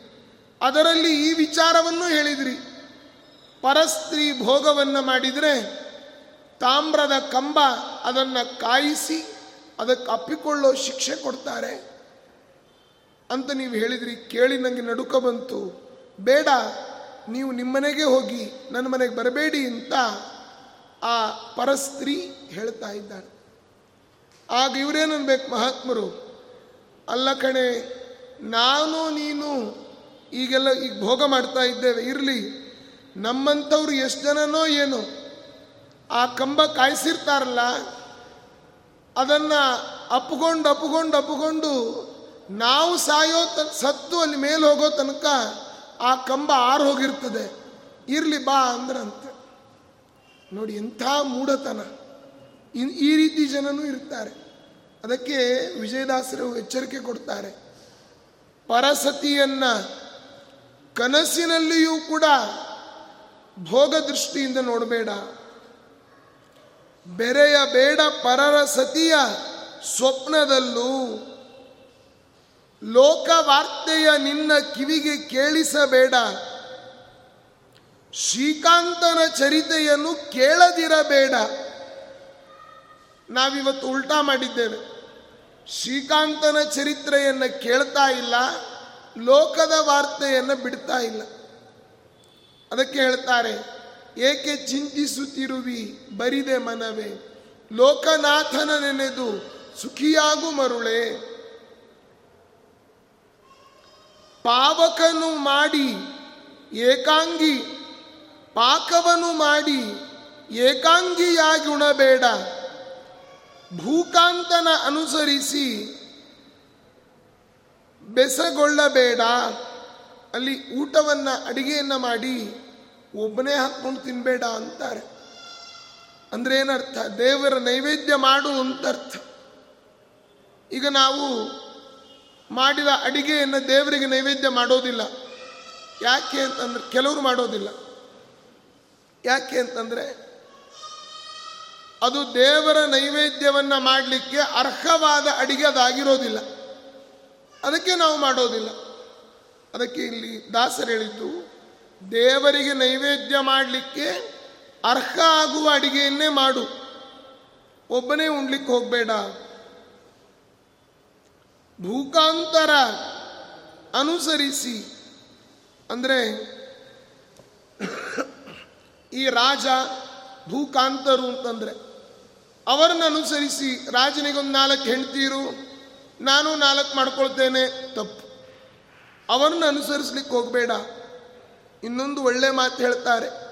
ಅದರಲ್ಲಿ ಈ ವಿಚಾರವನ್ನು ಹೇಳಿದ್ರಿ. ಪರಸ್ತ್ರೀ ಭೋಗವನ್ನು ಮಾಡಿದರೆ ತಾಮ್ರದ ಕಂಬ ಅದನ್ನು ಕಾಯಿಸಿ ಅದಕ್ಕೆ ಅಪ್ಪಿಕೊಳ್ಳೋ ಶಿಕ್ಷೆ ಕೊಡ್ತಾರೆ. ಅಂತ ನೀವು ಹೇಳಿದ್ರಿ. ಕೇಳಿ ನನಗೆ ನಡುಕ ಬಂತು. ಬೇಡ, ನೀವು ನಿಮ್ಮನೆಗೆ ಹೋಗಿ ನನ್ನ ಮನೆಗೆ ಬರಬೇಡಿ ಅಂತ ಆ ಪರಸ್ತ್ರೀ ಹೇಳ್ತಾ ಇದ್ದಾಳೆ. ಆಗ ಇವರೇನನ್ಬೇಕು ಮಹಾತ್ಮರು? ಅಲ್ಲ ಕಣೆ, ನಾನು ನೀನು ಈಗೆಲ್ಲ ಈಗ ಭೋಗ ಮಾಡ್ತಾ ಇದ್ದೇವೆ, ಇರಲಿ. ನಮ್ಮಂಥವ್ರು ಎಷ್ಟು ಜನನೋ ಏನೋ, ಆ ಕಂಬ ಕಾಯಿಸಿರ್ತಾರಲ್ಲ, ಅದನ್ನು ಅಪ್ಕೊಂಡು ಅಪ್ಕೊಂಡು ಅಪ್ಕೊಂಡು ನಾವು ಸಾಯೋ ತ ಸತ್ತು ಅಲ್ಲಿ ಮೇಲೆ ಹೋಗೋ ತನಕ ಆ ಕಂಬ ಆರು ಹೋಗಿರ್ತದೆ. ಇರಲಿ ಬಾ ಅಂದ್ರಂತೆ. ನೋಡಿ ಎಂಥ ಮೂಢತನ. ಈ ರೀತಿ ಜನನೂ ಇರ್ತಾರೆ. ಅದಕ್ಕೆ ವಿಜಯದಾಸರು ಎಚ್ಚರಿಕೆ ಕೊಡ್ತಾರೆ. ಪರಸತಿಯನ್ನ ಕನಸಿನಲ್ಲಿಯೂ ಕೂಡ ಭೋಗ ದೃಷ್ಟಿಯಿಂದ ನೋಡಬೇಡ. ಬೆರೆಯ ಬೇಡ ಪರರ ಸತಿಯ ಸ್ವಪ್ನದಲ್ಲೂ. ಲೋಕವಾರ್ತೆಯ ನಿನ್ನ ಕಿವಿಗೆ ಕೇಳಿಸಬೇಡ. ಶ್ರೀಕಾಂತನ ಚರಿತೆಯನ್ನು ಕೇಳದಿರಬೇಡ. ನಾವಿವತ್ತು ಉಲ್ಟಾ ಮಾಡಿದ್ದೇವೆ. ಶ್ರೀಕಾಂತನ ಚರಿತ್ರೆಯನ್ನು ಕೇಳ್ತಾ ಇಲ್ಲ, ಲೋಕದ ವಾರ್ತೆಯನ್ನು ಬಿಡ್ತಾ ಇಲ್ಲ. ಅದಕ್ಕೆ ಹೇಳ್ತಾರೆ, ಏಕೆ ಚಿಂತಿಸುತ್ತಿರುವಿ? ಬರಿದೆ ಮನವೇ. ಲೋಕನಾಥನ ನೆನೆದು ಸುಖಿಯಾಗು ಮರುಳೆ. ಪಾವಕನು ಮಾಡಿ ಏಕಾಂಗಿ, ಪಾಕವನು ಮಾಡಿ ಏಕಾಂಗಿಯಾಗಿ ಉಣಬೇಡ. ಭೂಕಾಂತನ ಅನುಸರಿಸಿ ಬೆಸಗೊಳ್ಳಬೇಡ. ಅಲ್ಲಿ ಊಟವನ್ನ, ಅಡಿಗೆಯನ್ನು ಮಾಡಿ ಒಬ್ಬನೇ ಹಾಕ್ಕೊಂಡು ತಿನ್ಬೇಡ ಅಂತಾರೆ. ಅಂದ್ರೆ ಏನರ್ಥ? ದೇವರ ನೈವೇದ್ಯ ಮಾಡು ಅಂತ ಅರ್ಥ ಈಗ ನಾವು ಮಾಡಿದ ಅಡಿಗೆಯನ್ನು ದೇವರಿಗೆ ನೈವೇದ್ಯ ಮಾಡೋದಿಲ್ಲ. ಯಾಕೆ ಅಂತಂದ್ರೆ ಕೆಲವರು ಮಾಡೋದಿಲ್ಲ. ಯಾಕೆ ಅಂತಂದ್ರೆ ಅದು ದೇವರ ನೈವೇದ್ಯವನ್ನು ಮಾಡಲಿಕ್ಕೆ ಅರ್ಹವಾದ ಅಡಿಗೆ ಅದಾಗಿರೋದಿಲ್ಲ ಅದಕ್ಕೆ ನಾವು ಮಾಡೋದಿಲ್ಲ. ಅದಕ್ಕೆ ಇಲ್ಲಿ ದಾಸರು ಹೇಳಿದ್ದು, ದೇವರಿಗೆ ನೈವೇದ್ಯ ಮಾಡಲಿಕ್ಕೆ ಅರ್ಹ ಆಗುವ ಅಡಿಗೆಯನ್ನೇ ಮಾಡು. ಒಬ್ಬನೇ ಉಣ್ಲಿಕ್ಕೆ ಹೋಗಬೇಡ. ಭೂಕಾಂತರ ಅನುಸರಿಸಿ. ಅಂದರೆ ಈ ರಾಜ ಭೂಕಾಂತರು ಅಂತಂದ್ರೆ ಅವರನ್ನು ಅನುಸರಿಸಿ ರಾಜನಿಗೊಂದು ನಾಲ್ಕು ಹೆಂಡ್ತೀರು, ನಾನು ನಾಲ್ಕು ಮಾಡ್ಕೊಳ್ತೇನೆ, ತಪ್ಪು. ಅವರನ್ನು ಅನುಸರಿಸ್ಲಿಕ್ಕೆ ಹೋಗಬೇಡ. ಇನ್ನೊಂದು ಒಳ್ಳೆ ಮಾತು ಹೇಳ್ತಾರೆ.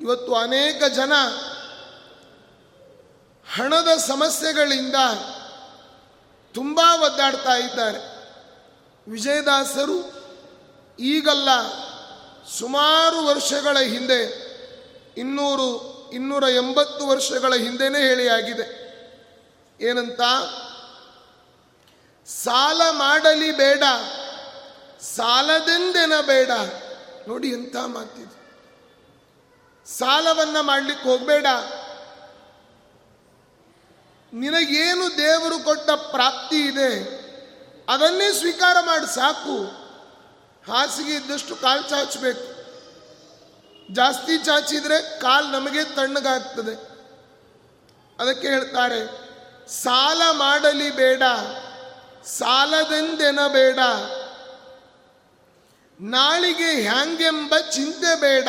ಇವತ್ತು ಅನೇಕ ಜನ ಹಣದ ಸಮಸ್ಯೆಗಳಿಂದ ತುಂಬ ಒದ್ದಾಡ್ತಾ ಇದ್ದಾರೆ. ವಿಜಯದಾಸರು ಈಗಲ್ಲ ಸುಮಾರು ವರ್ಷಗಳ ಹಿಂದೆ ಇನ್ನೂರು ಇನ್ನೂರ ಎಂಬತ್ತು ವರ್ಷಗಳ ಹಿಂದೆನೇ ಹೇಳಿಯಾಗಿದೆ. ಏನಂತ? ಸಾಲ ಮಾಡಲಿ ಬೇಡ ಸಾಲದೆಂದೆನ ಬೇಡ ನೋಡಿ ಎಂಥ ಮಾತಿದೆ. ಸಾಲವನ್ನ ಮಾಡಲಿಕ್ಕೆ ಹೋಗಬೇಡ. ನಿನಗೇನು ದೇವರು ಕೊಟ್ಟ ಪ್ರಾಪ್ತಿ ಇದೆ, ಅದನ್ನೇ ಸ್ವೀಕಾರ ಮಾಡಿ, ಸಾಕು. ಹಾಸಿಗೆ ಇದ್ದಷ್ಟು ಕಾಲು ಚಾಚಬೇಕು. ಜಾಸ್ತಿ ಚಾಚಿದರೆ ಕಾಲು ನಮಗೆ ತಣ್ಣಗಾಗ್ತದೆ. ಅದಕ್ಕೆ ಹೇಳ್ತಾರೆ, ಸಾಲ ಮಾಡಲಿ ಬೇಡ ಸಾಲದೆಂದೆನಬೇಡ ನಾಳಿಗೆ ಹ್ಯಾಂಗೆಂಬ ಚಿಂತೆ ಬೇಡ.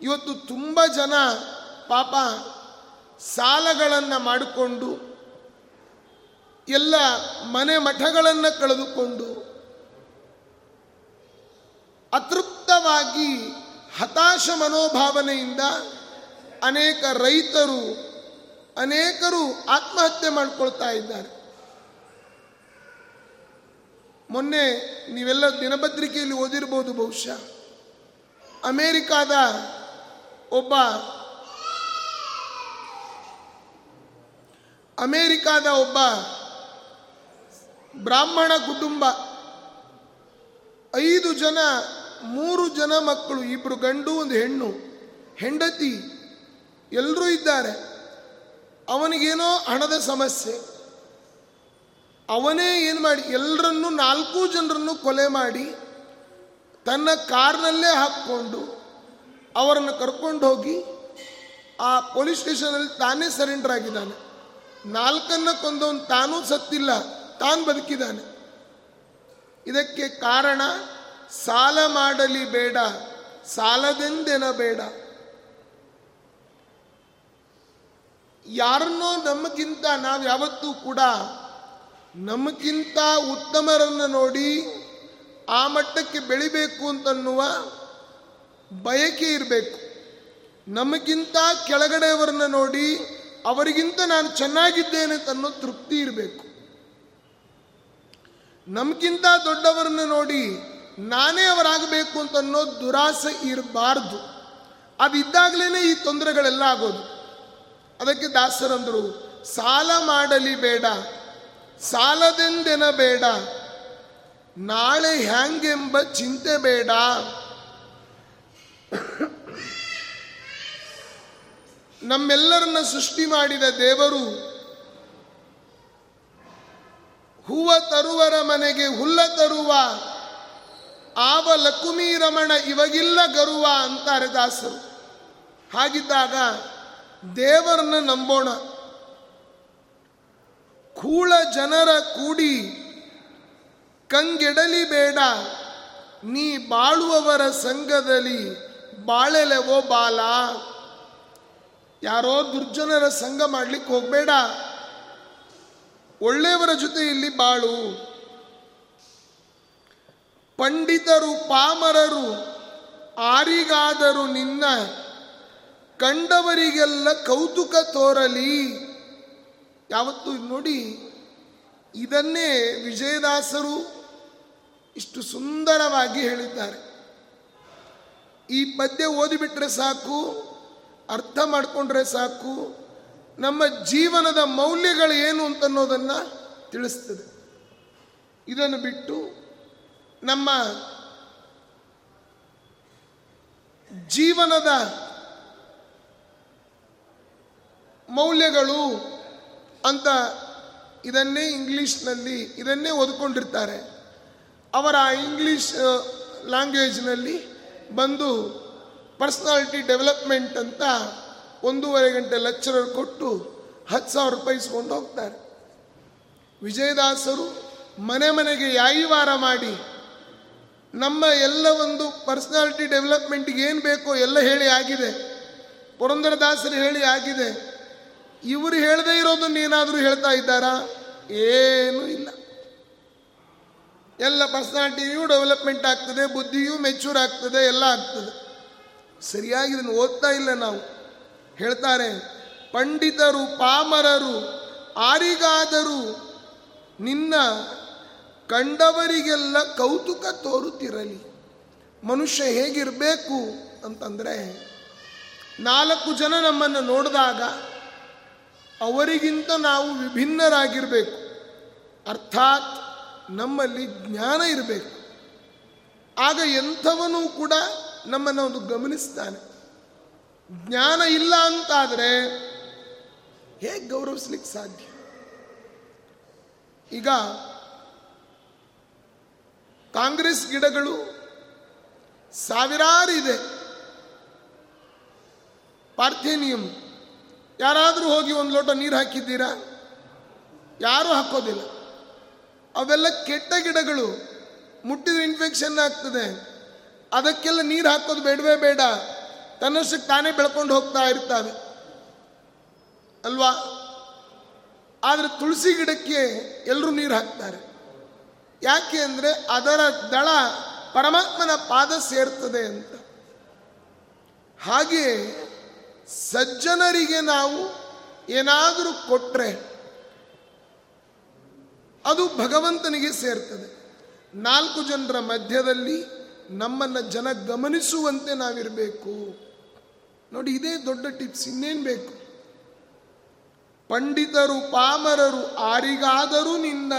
ಇವತ್ತು ತುಂಬ ಜನ ಪಾಪ ಸಾಲಗಳನ್ನು ಮಾಡಿಕೊಂಡು, ಎಲ್ಲ ಮನೆ ಮಠಗಳನ್ನು ಕಳೆದುಕೊಂಡು ಅತೃಪ್ತವಾಗಿ ಹತಾಶ ಮನೋಭಾವನೆಯಿಂದ ಅನೇಕ ರೈತರು, ಅನೇಕರು ಆತ್ಮಹತ್ಯೆ ಮಾಡಿಕೊಳ್ತಾ ಇದ್ದಾರೆ. ಮೊನ್ನೆ ನೀವೆಲ್ಲ ದಿನಪತ್ರಿಕೆಯಲ್ಲಿ ಓದಿರ್ಬೋದು ಬಹುಶಃ. ಅಮೇರಿಕಾದ ಒಬ್ಬ ಅಮೇರಿಕಾದ ಒಬ್ಬ ಬ್ರಾಹ್ಮಣ ಕುಟುಂಬ ಐದು ಜನ ಮೂರು ಜನ ಮಕ್ಕಳು ಇಬ್ಬರು ಗಂಡು, ಒಂದು ಹೆಣ್ಣು, ಹೆಂಡತಿ ಎಲ್ಲರೂ ಇದ್ದಾರೆ. ಅವನಿಗೇನೋ ಹಣದ ಸಮಸ್ಯೆ. ಅವನೇ ಏನು ಮಾಡಿ ಎಲ್ಲರನ್ನೂ ನಾಲ್ಕು ಜನರನ್ನು ಕೊಲೆ ಮಾಡಿ, ತನ್ನ ಕಾರ್ನಲ್ಲೇ ಹಾಕ್ಕೊಂಡು, ಅವರನ್ನು ಕರ್ಕೊಂಡು ಹೋಗಿ, ಆ ಪೊಲೀಸ್ ಸ್ಟೇಷನಲ್ಲಿ ತಾನೇ ಸರೆಂಡರ್ ಆಗಿದ್ದಾನೆ. ನಾಲ್ಕನ್ನ ಕೊಂದವನು ತಾನೂ ಸತ್ತಿಲ್ಲ, ತಾನು ಬದುಕಿದ್ದಾನೆ. ಇದಕ್ಕೆ ಕಾರಣ ಸಾಲ ಮಾಡಲಿ ಬೇಡ, ಸಾಲದೆಂದೆನಬೇಡ. ಯಾರನ್ನೋ ನಮಗಿಂತ ನಾವು ಯಾವತ್ತೂ ಕೂಡ ನಮಗಿಂತ ಉತ್ತಮರನ್ನು ನೋಡಿ ಆ ಮಟ್ಟಕ್ಕೆ ಬೆಳಿಬೇಕು ಅಂತನ್ನುವ ಬಯಕೆ ಇರಬೇಕು. ನಮಗಿಂತ ಕೆಳಗಡೆಯವರನ್ನ ನೋಡಿ ಅವರಿಗಿಂತ ನಾನು ಚೆನ್ನಾಗಿದ್ದೇನೆ ಅನ್ನೋ ತೃಪ್ತಿ ಇರಬೇಕು. ನಮಗಿಂತ ದೊಡ್ಡವರನ್ನ ನೋಡಿ ನಾನೇ ಅವರಾಗಬೇಕು ಅಂತ ಅನ್ನೋ ದುರಾಸೆ ಇರಬಾರ್ದು. ಅದಿದ್ದಾಗಲೇ ಈ ತೊಂದರೆಗಳೆಲ್ಲ ಆಗೋದು. ಅದಕ್ಕೆ ದಾಸರಂದರು, ಸಾಲ ಮಾಡಲಿ ಬೇಡ ಸಾಲದೆಂದೆನ ಬೇಡ ನಾಳೆ ಹ್ಯಾಂಗೆಂಬ ಚಿಂತೆ ಬೇಡ. ನಮ್ಮೆಲ್ಲರನ್ನ ಸೃಷ್ಟಿ ಮಾಡಿದ ದೇವರು ಹೂವ ತರುವರ ಮನೆಗೆ ಹುಲ್ಲ ತರುವ ಆವ ಲಕುಮಿ ರಮಣ ಇವಗಿಲ್ಲ ಗರುವ ಅಂತಾರೆ ದಾಸರು. ಹಾಗಿದ್ದಾಗ ದೇವರನ್ನ ನಂಬೋಣ. ಕೂಳ ಜನರ ಕೂಡಿ ಕಂಗೆಡಲಿ ಬೇಡ. ನೀ ಬಾಳುವವರ ಸಂಘದಲ್ಲಿ ಬಾಳೆಲೆವೋ ಬಾಲ. ಯಾರೋ ದುರ್ಜನರ ಸಂಘ ಮಾಡ್ಲಿಕ್ಕೆ ಹೋಗಬೇಡ. ಒಳ್ಳೆಯವರ ಜೊತೆಯಲ್ಲಿ ಬಾಳು. ಪಂಡಿತರು, ಪಾಮರರು, ಆರಿಗಾದರೂ ನಿನ್ನ ಕಂಡವರಿಗೆಲ್ಲ ಕೌತುಕ ತೋರಲಿ. ಯಾವತ್ತು ನೋಡಿ, ಇದನ್ನೇ ವಿಜಯದಾಸರು ಇಷ್ಟು ಸುಂದರವಾಗಿ ಹೇಳಿದ್ದಾರೆ. ಈ ಪದ್ಯ ಓದಿಬಿಟ್ರೆ ಸಾಕು, ಅರ್ಥ ಮಾಡಿಕೊಂಡ್ರೆ ಸಾಕು, ನಮ್ಮ ಜೀವನದ ಮೌಲ್ಯಗಳು ಏನು ಅಂತನ್ನೋದನ್ನು ತಿಳಿಸ್ತದೆ. ಇದನ್ನು ಬಿಟ್ಟು ನಮ್ಮ ಜೀವನದ ಮೌಲ್ಯಗಳು ಅಂತ ಇದನ್ನೇ ಇಂಗ್ಲೀಷ್ನಲ್ಲಿ, ಇದನ್ನೇ ಓದ್ಕೊಂಡಿರ್ತಾರೆ. ಅವರ ಇಂಗ್ಲೀಷ್ ಲ್ಯಾಂಗ್ವೇಜ್ನಲ್ಲಿ ಬಂದು ಪರ್ಸ್ನಾಲಿಟಿ ಡೆವಲಪ್ಮೆಂಟ್ ಅಂತ ಒಂದೂವರೆ ಗಂಟೆ ಲೆಕ್ಚರರ್ ಕೊಟ್ಟು ಹತ್ತು ಸಾವಿರ ರೂಪಾಯಿ ಇಸ್ಕೊಂಡು ಹೋಗ್ತಾರೆ. ವಿಜಯದಾಸರು ಮನೆ ಮನೆಗೆ ಯಾಯಿವಾರ ಮಾಡಿ ನಮ್ಮ ಎಲ್ಲ ಒಂದು ಪರ್ಸ್ನಾಲಿಟಿ ಡೆವಲಪ್ಮೆಂಟ್ಗೆ ಏನು ಬೇಕೋ ಎಲ್ಲ ಹೇಳಿ ಆಗಿದೆ. ಪುರಂದರದಾಸರು ಹೇಳಿ ಆಗಿದೆ. ಇವರು ಹೇಳದೇ ಇರೋದನ್ನು ಏನಾದರೂ ಹೇಳ್ತಾ ಇದ್ದಾರಾ? ಏನೂ ಇಲ್ಲ. ಎಲ್ಲ ಪರ್ಸನಾಲಿಟಿಯೂ ಡೆವಲಪ್ಮೆಂಟ್ ಆಗ್ತದೆ, ಬುದ್ಧಿಯೂ ಮೆಚೂರ್ ಆಗ್ತದೆ, ಎಲ್ಲ ಆಗ್ತದೆ. ಸರಿಯಾಗಿ ಇದನ್ನು ಓದ್ತಾ ಇಲ್ಲ ನಾವು. ಹೇಳ್ತಾರೆ, ಪಂಡಿತರು, ಪಾಮರರು, ಆರಿಗಾದರೂ, ನಿನ್ನ ಕಂಡವರಿಗೆಲ್ಲ ಕೌತುಕ ತೋರುತ್ತಿರಲಿ. ಮನುಷ್ಯ ಹೇಗಿರಬೇಕು ಅಂತಂದರೆ, ನಾಲ್ಕು ಜನ ನಮ್ಮನ್ನು ನೋಡಿದಾಗ ಅವರಿಗಿಂತ ನಾವು ವಿಭಿನ್ನರಾಗಿರಬೇಕು. ಅರ್ಥಾತ್ ನಮ್ಮಲ್ಲಿ ಜ್ಞಾನ ಇರಬೇಕು. ಆಗ ಎಂಥವನು ಕೂಡ ನಮ್ಮನ್ನು ಒಂದು ಗಮನಿಸ್ತಾನೆ. ಜ್ಞಾನ ಇಲ್ಲ ಅಂತಾದರೆ ಹೇಗೆ ಗೌರವಿಸ್ಲಿಕ್ಕೆ ಸಾಧ್ಯ? ಈಗ ಕಾಂಗ್ರೆಸ್ ಗಿಡಗಳು ಸಾವಿರಾರು ಇದೆ. ಪಾರ್ಥೇನಿಯಂ ಯಾರಾದರೂ ಹೋಗಿ ಒಂದು ಲೋಟ ನೀರು ಹಾಕಿದ್ದೀರಾ? ಯಾರೂ ಹಾಕೋದಿಲ್ಲ. ಅವೆಲ್ಲ ಕೆಟ್ಟ ಗಿಡಗಳು ಮುಟ್ಟಿದ ಇನ್ಫೆಕ್ಷನ್ ಆಗ್ತದೆ. ಅದಕ್ಕೆಲ್ಲ ನೀರು ಹಾಕೋದು ಬೇಡವೇ ಬೇಡ. ತನ್ನಷ್ಟಕ್ಕೆ ತಾನೇ ಬೆಳ್ಕೊಂಡು ಹೋಗ್ತಾ ಇರ್ತವೆ ಅಲ್ವಾ? ಆದರೆ ತುಳಸಿ ಗಿಡಕ್ಕೆ ಎಲ್ಲರೂ ನೀರು ಹಾಕ್ತಾರೆ. ಯಾಕೆ ಅಂದರೆ ಅದರ ದಳ ಪರಮಾತ್ಮನ ಪಾದ ಸೇರ್ತದೆ ಅಂತ. ಹಾಗೆ ಸಜ್ಜನರಿಗೆ ನಾವು ಏನಾದರೂ ಕೊಟ್ಟರೆ ಅದು ಭಗವಂತನಿಗೆ ಸೇರ್ತದೆ. ನಾಲ್ಕು ಜನರ ಮಧ್ಯದಲ್ಲಿ ನಮ್ಮನ್ನು ಜನ ಗಮನಿಸುವಂತೆ ನಾವಿರಬೇಕು. ನೋಡಿ ಇದೇ ದೊಡ್ಡ ಟಿಪ್ಸ್, ಇನ್ನೇನು ಬೇಕು? ಪಂಡಿತರು, ಪಾಮರರು, ಆರಿಗಾದರೂ ನಿನ್ನ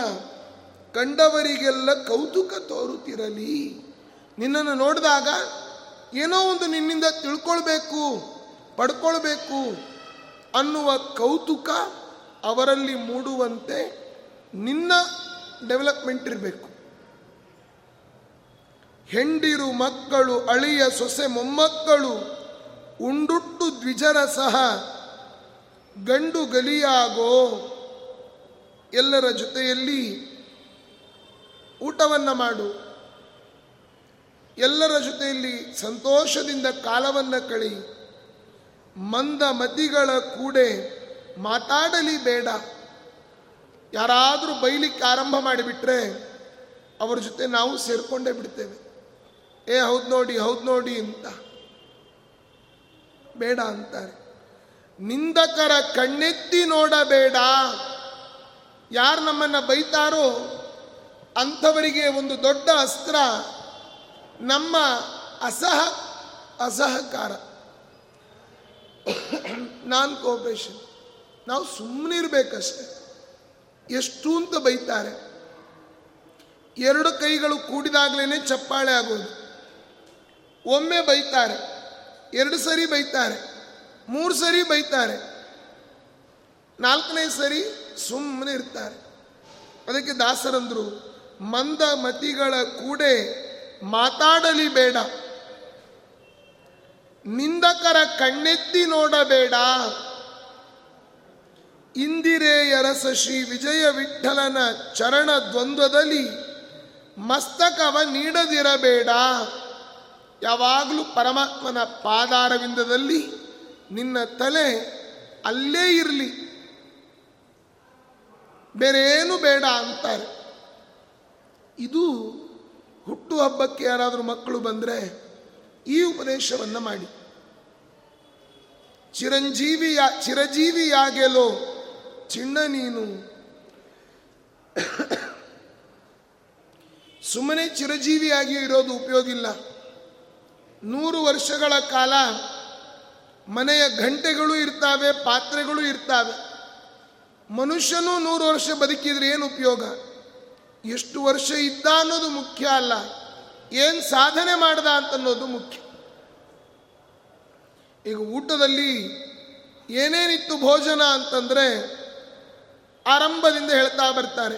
ಕಂಡವರಿಗೆಲ್ಲ ಕೌತುಕ ತೋರುತ್ತಿರಲಿ. ನಿನ್ನನ್ನು ನೋಡಿದಾಗ ಏನೋ ಒಂದು ನಿನ್ನಿಂದ ತಿಳ್ಕೊಳ್ಬೇಕು, ಪಡ್ಕೊಳ್ಬೇಕು ಅನ್ನುವ ಕೌತುಕ ಅವರಲ್ಲಿ ಮೂಡುವಂತೆ ನಿನ್ನ ಡೆವಲಪ್ಮೆಂಟ್ ಇರಬೇಕು. ಹೆಂಡಿರು ಮಕ್ಕಳು, ಅಳಿಯ ಸೊಸೆ ಮೊಮ್ಮಕ್ಕಳು, ಉಂಡುಟ್ಟು ದ್ವಿಜರ ಸಹ ಗಂಡು ಗಲಿಯಾಗೋ ಎಲ್ಲರ ಜೊತೆಯಲ್ಲಿ ಊಟವನ್ನು ಮಾಡು. ಎಲ್ಲರ ಜೊತೆಯಲ್ಲಿ ಸಂತೋಷದಿಂದ ಕಾಲವನ್ನು ಕಳಿ. ಮಂದ ಮತಿಗಳ ಕೂಡೆ ಮಾತಾಡಲಿ ಬೇಡ. ಯಾರಾದರೂ ಬೈಲಿಕ್ಕೆ ಆರಂಭ ಮಾಡಿಬಿಟ್ರೆ ಅವ್ರ ಜೊತೆ ನಾವು ಸೇರಿಕೊಂಡೇ ಬಿಡ್ತೇವೆ. ಏ, ಹೌದು ನೋಡಿ ಹೌದು ನೋಡಿ ಅಂತ. ಬೇಡ ಅಂತಾರೆ. ನಿಂದಕರ ಕಣ್ಣೆತ್ತಿ ನೋಡಬೇಡ. ಯಾರು ನಮ್ಮನ್ನು ಬೈತಾರೋ ಅಂಥವರಿಗೆ ಒಂದು ದೊಡ್ಡ ಅಸ್ತ್ರ ನಮ್ಮ ಅಸಹ, ಅಸಹಕಾರ. ನಾನ್ ಕೋಪರೇಷನ್ ನಾವು ಸುಮ್ಮನೆ ಇರಬೇಕಷ್ಟೆ. ಎಷ್ಟು ಅಂತ ಬೈತಾರೆ. ಎರಡು ಕೈಗಳು ಕೂಡಿದಾಗಲೇ ಚಪ್ಪಾಳೆ ಆಗೋದು. ಒಮ್ಮೆ ಬೈತಾರೆ, ಎರಡು ಸರಿ ಬೈತಾರೆ, ಮೂರು ಸರಿ ಬೈತಾರೆ. ನಾಲ್ಕನೇ ಸರಿ ಸುಮ್ಮನೆ ಇರ್ತಾರೆ. ಅದಕ್ಕೆ ದಾಸರಂದ್ರು ಮಂದ ಮತಿಗಳ ಕೂಡೆ ಮಾತಾಡಲಿ ಬೇಡ. ನಿಂದಕರ ಕಣ್ಣೆತ್ತಿ ನೋಡಬೇಡ. ಇಂದಿರೆಯರಸ ಶ್ರೀ ವಿಜಯ ವಿಠಲನ ಚರಣ ದ್ವಂದ್ವದಲ್ಲಿ ಮಸ್ತಕವ ನೀಡದಿರಬೇಡ. ಯಾವಾಗಲೂ ಪರಮಾತ್ಮನ ಪಾದಾರವಿಂದದಲ್ಲಿ ನಿನ್ನ ತಲೆ ಅಲ್ಲೇ ಇರಲಿ. ಬೇರೇನು ಬೇಡ ಅಂತಾರೆ. ಇದು ಹುಟ್ಟುಹಬ್ಬಕ್ಕೆ ಯಾರಾದರೂ ಮಕ್ಕಳು ಬಂದರೆ ಈ ಉಪದೇಶವನ್ನು ಮಾಡಿ. ಚಿರಂಜೀವಿಯ ಚಿರಜೀವಿಯಾಗೆಲೋ ಚಿಣ್ಣ ನೀನು. ಸುಮ್ಮನೆ ಚಿರಜೀವಿಯಾಗಿ ಇರೋದು ಉಪಯೋಗ ಇಲ್ಲ. ನೂರು ವರ್ಷಗಳ ಕಾಲ ಮನೆಯ ಗಂಟೆಗಳು ಇರ್ತಾವೆ, ಪಾತ್ರೆಗಳು ಇರ್ತಾವೆ. ಮನುಷ್ಯನೂ ನೂರು ವರ್ಷ ಬದುಕಿದ್ರೆ ಏನು ಉಪಯೋಗ? ಎಷ್ಟು ವರ್ಷ ಇದ್ದ ಅನ್ನೋದು ಮುಖ್ಯ ಅಲ್ಲ. ಏನು ಸಾಧನೆ ಮಾಡ್ದ ಅಂತ ಅನ್ನೋದು ಮುಖ್ಯ. ಈಗ ಊಟದಲ್ಲಿ ಏನೇನಿತ್ತು ಭೋಜನ ಅಂತಂದ್ರೆ ಆರಂಭದಿಂದ ಹೇಳ್ತಾ ಬರ್ತಾರೆ.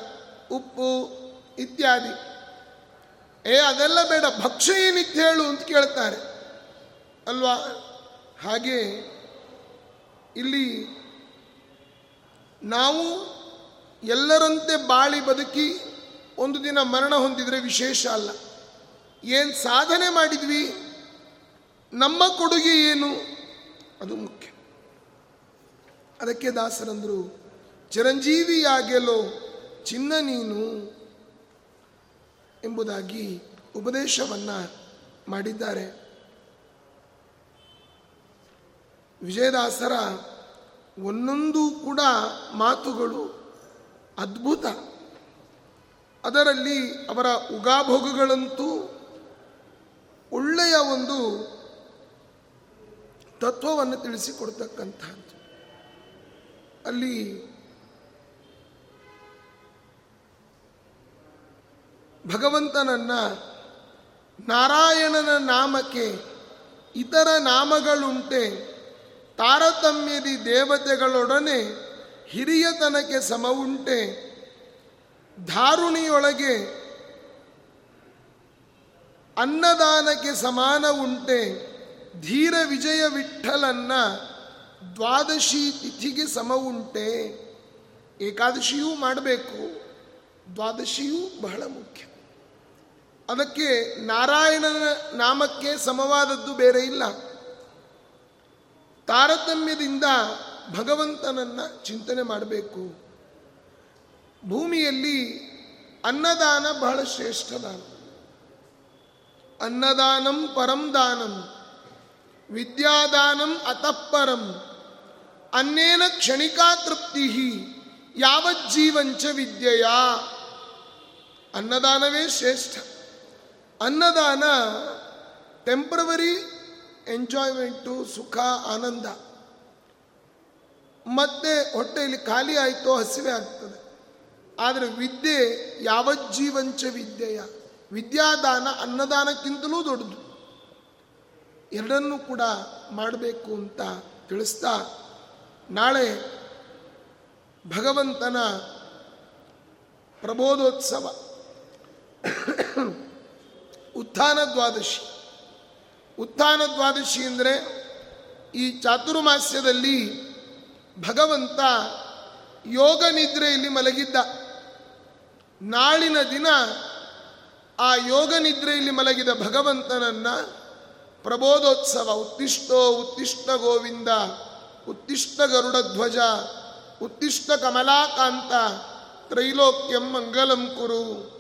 ಉಪ್ಪು, ಇತ್ಯಾದಿ. ಏ, ಅದೆಲ್ಲ ಬೇಡ ಭಕ್ಷ್ಯ ಏನಿತ್ತು ಹೇಳು ಅಂತ ಕೇಳ್ತಾರೆ. ಅಲ್ವಾ? ಹಾಗೆ ಇಲ್ಲಿ ನಾವು ಎಲ್ಲರಂತೆ ಬಾಳಿ ಬದುಕಿ ಒಂದು ದಿನ ಮರಣ ಹೊಂದಿದರೆ ವಿಶೇಷ ಅಲ್ಲ. ಏನು ಸಾಧನೆ ಮಾಡಿದ್ವಿ? ನಮ್ಮ ಕೊಡುಗೆ ಏನು? ಅದು ಮುಖ್ಯ. ಅದಕ್ಕೆ ದಾಸರಂದರು ಚಿರಂಜೀವಿಯಾಗೆಲೋ ಚಿನ್ನ ನೀನು ಎಂಬುದಾಗಿ ಉಪದೇಶವನ್ನು ಮಾಡಿದ್ದಾರೆ. ವಿಜಯದಾಸರ ಒಂದೊಂದು ಕೂಡ ಮಾತುಗಳು ಅದ್ಭುತ. ಅದರಲ್ಲಿ ಅವರ ಉಗಾಭೋಗಗಳಂತೂ ಒಳ್ಳೆಯ ಒಂದು ತತ್ವವನ್ನು ತಿಳಿಸಿಕೊಡ್ತಕ್ಕಂಥದ್ದು ಅಲ್ಲಿ ಭಗವಂತನನ್ನ ನಾರಾಯಣನ ನಾಮಕ್ಕೆ ಇತರ ನಾಮಗಳುಂಟೆ ತಾರತಮ್ಯದಿ ದೇವತೆಗಳೊಡನೆ ಹಿರಿಯತನಕ್ಕೆ ಸಮವುಂಟೆ ಧಾರುಣಿಯೊಳಗೆ ಅನ್ನದಾನಕ್ಕೆ ಸಮಾನ ಉಂಟೆ, ಧೀರ ವಿಜಯ ವಿಠಲನ್ನ ದ್ವಾದಶಿ ತಿಥಿಗೆ ಸಮ ಉಂಟೆ. ಏಕಾದಶಿಯೂ ಮಾಡಬೇಕು, ದ್ವಾದಶಿಯೂ ಬಹಳ ಮುಖ್ಯ. ಅದಕ್ಕೆ ನಾರಾಯಣನ ನಾಮಕ್ಕೆ ಸಮವಾದದ್ದು ಬೇರೆ ಇಲ್ಲ. ತಾರತಮ್ಯದಿಂದ ಭಗವಂತನನ್ನ ಚಿಂತನೆ ಮಾಡಬೇಕು. ಭೂಮಿಯಲ್ಲಿ ಅನ್ನದಾನ ಬಹಳ ಶ್ರೇಷ್ಠ ದಾನ. ಅನ್ನದಾನಂ ಪರಂ ದಾನಂ, ವಿದ್ಯಾದಾನಂ ಅತಃಪರಂ, ಅನ್ನೇನ ಕ್ಷಣಿಕಾ ತೃಪ್ತಿ ಯಾವಜ್ಜೀವಂಚ ವಿದ್ಯೆಯ. ಅನ್ನದಾನವೇ ಶ್ರೇಷ್ಠ. ಅನ್ನದಾನ ಟೆಂಪ್ರವರಿ ಎಂಜಾಯ್ಮೆಂಟು ಸುಖ, ಆನಂದ. ಮತ್ತೆ ಹೊಟ್ಟೆಯಲ್ಲಿ ಖಾಲಿ ಆಯಿತೋ ಹಸಿವೆ ಆಗ್ತದೆ. ಆದರೆ ವಿದ್ಯೆ ಯಾವಜ್ಜೀವಂಚ ವಿದ್ಯೆಯ? ವಿದ್ಯಾದಾನ ಅನ್ನದಾನಕ್ಕಿಂತಲೂ ದೊಡ್ಡದು. ಎರಡನ್ನೂ ಕೂಡ ಮಾಡಬೇಕು ಅಂತ ತಿಳಿಸ್ತಾ ನಾಳೆ ಭಗವಂತನ ಪ್ರಬೋಧೋತ್ಸವ. ಉತ್ಥಾನ ದ್ವಾದಶಿ. ಉತ್ಥಾನ ದ್ವಾದಶಿ ಅಂದರೆ ಈ ಚಾತುರ್ಮಾಸ್ಯದಲ್ಲಿ ಭಗವಂತ ಯೋಗ ನಿದ್ರೆಯಲ್ಲಿ ಮಲಗಿದ್ದ. ನಾಳಿನ ದಿನ ಆ ಯೋಗ ನಿದ್ರೆಯಲ್ಲಿ ಮಲಗಿದ ಭಗವಂತನನ್ನ ಪ್ರಬೋಧೋತ್ಸವ, ಉತ್ತಿಷ್ಟೋ ಉತ್ತಿಷ್ಟ ಗೋವಿಂದ, ಉತ್ತಿಷ್ಟ ಗರುಡ ಧ್ವಜ, ಉತ್ತಿಷ್ಟ ಕಮಲಾಕಾಂತ, ತ್ರೈಲೋಕ್ಯಂ ಮಂಗಲಂ ಕುರು.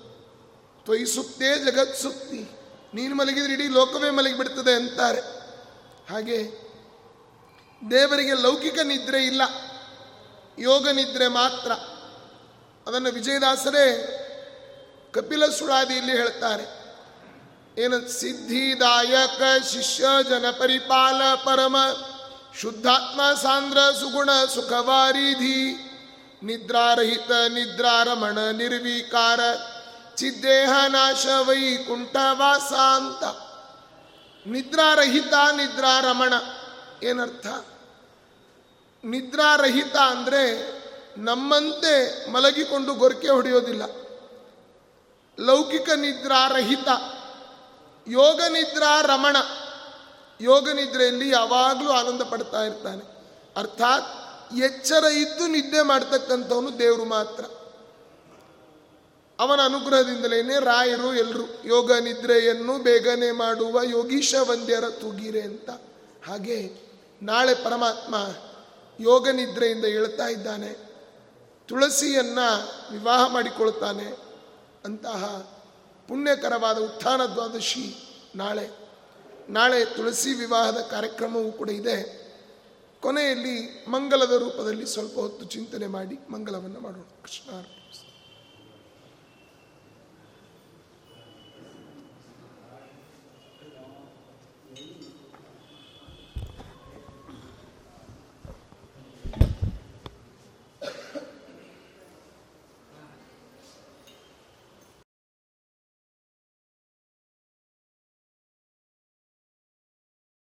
ತ್ವಯಿ ಸುತ್ತೇ ಜಗತ್ ಸುತ್ತಿ ನೀನು ಮಲಗಿದ್ರೆ ಇಡೀ ಲೋಕವೇ ಮಲಗಿಬಿಡ್ತದೆ ಅಂತಾರೆ. ಹಾಗೆ ದೇವರಿಗೆ ಲೌಕಿಕ ನಿದ್ರೆ ಇಲ್ಲ. ಯೋಗ ನಿದ್ರೆ ಮಾತ್ರ. ಅದನ್ನು ವಿಜಯದಾಸರೇ ಕಪಿಲ ಸುಳಾದಿಯಲ್ಲಿ ಹೇಳ್ತಾರೆ. ಏನು? ಸಿದ್ಧಿದಾಯಕ ಶಿಷ್ಯ ಜನ ಪರಿಪಾಲ ಪರಮ ಶುದ್ಧಾತ್ಮ ಸಾಂದ್ರ ಸುಗುಣ ಸುಖವಾರಿಧಿ ನಿದ್ರಾರಹಿತ ನಿದ್ರಾರಮಣ ನಿರ್ವಿಕಾರ ಚಿದ್ದೇಹ ನಾಶ ವೈಕುಂಠ ವಾಸ ಅಂತ ನಿದ್ರಾರಹಿತ ನಿದ್ರಾರಮಣ ಏನರ್ಥ? ನಿದ್ರಾರಹಿತ ಅಂದರೆ ನಮ್ಮಂತೆ ಮಲಗಿಕೊಂಡು ಗೊರಕೆ ಹೊಡೆಯೋದಿಲ್ಲ. ಲೌಕಿಕ ನಿದ್ರಾರಹಿತ ಯೋಗ ನಿದ್ರಾ ರಮಣ. ಯೋಗ ನಿದ್ರೆಯಲ್ಲಿ ಯಾವಾಗಲೂ ಆನಂದ ಪಡ್ತಾ ಇರ್ತಾನೆ. ಅರ್ಥಾತ್ ಎಚ್ಚರ ಇದ್ದು ನಿದ್ದೆ ಮಾಡ್ತಕ್ಕಂಥವನು ದೇವರು ಮಾತ್ರ. ಅವನ ಅನುಗ್ರಹದಿಂದಲೇ ರಾಯರು ಎಲ್ಲರೂ ಯೋಗ ನಿದ್ರೆಯನ್ನು ಬೇಗನೆ ಮಾಡುವ ಯೋಗೀಶ ವಂದ್ಯರ ತೂಗಿರೆ ಅಂತ. ಹಾಗೆ ನಾಳೆ ಪರಮಾತ್ಮ ಯೋಗ ನಿದ್ರೆಯಿಂದ ಹೇಳ್ತಾ ಇದ್ದಾನೆ. ತುಳಸಿಯನ್ನ ವಿವಾಹ ಮಾಡಿಕೊಳ್ಳುತ್ತಾನೆ ಅಂತಹ ಪುಣ್ಯಕರವಾದ ಉತ್ಥಾನ ದ್ವಾದಶಿ ನಾಳೆ. ನಾಳೆ ತುಳಸಿ ವಿವಾಹದ ಕಾರ್ಯಕ್ರಮವೂ ಕೂಡ ಇದೆ. ಕೊನೆಯಲ್ಲಿ ಮಂಗಲದ ರೂಪದಲ್ಲಿ ಸ್ವಲ್ಪ ಹೊತ್ತು ಚಿಂತನೆ ಮಾಡಿ ಮಂಗಲವನ್ನು ಮಾಡೋಣ. ಕೃಷ್ಣ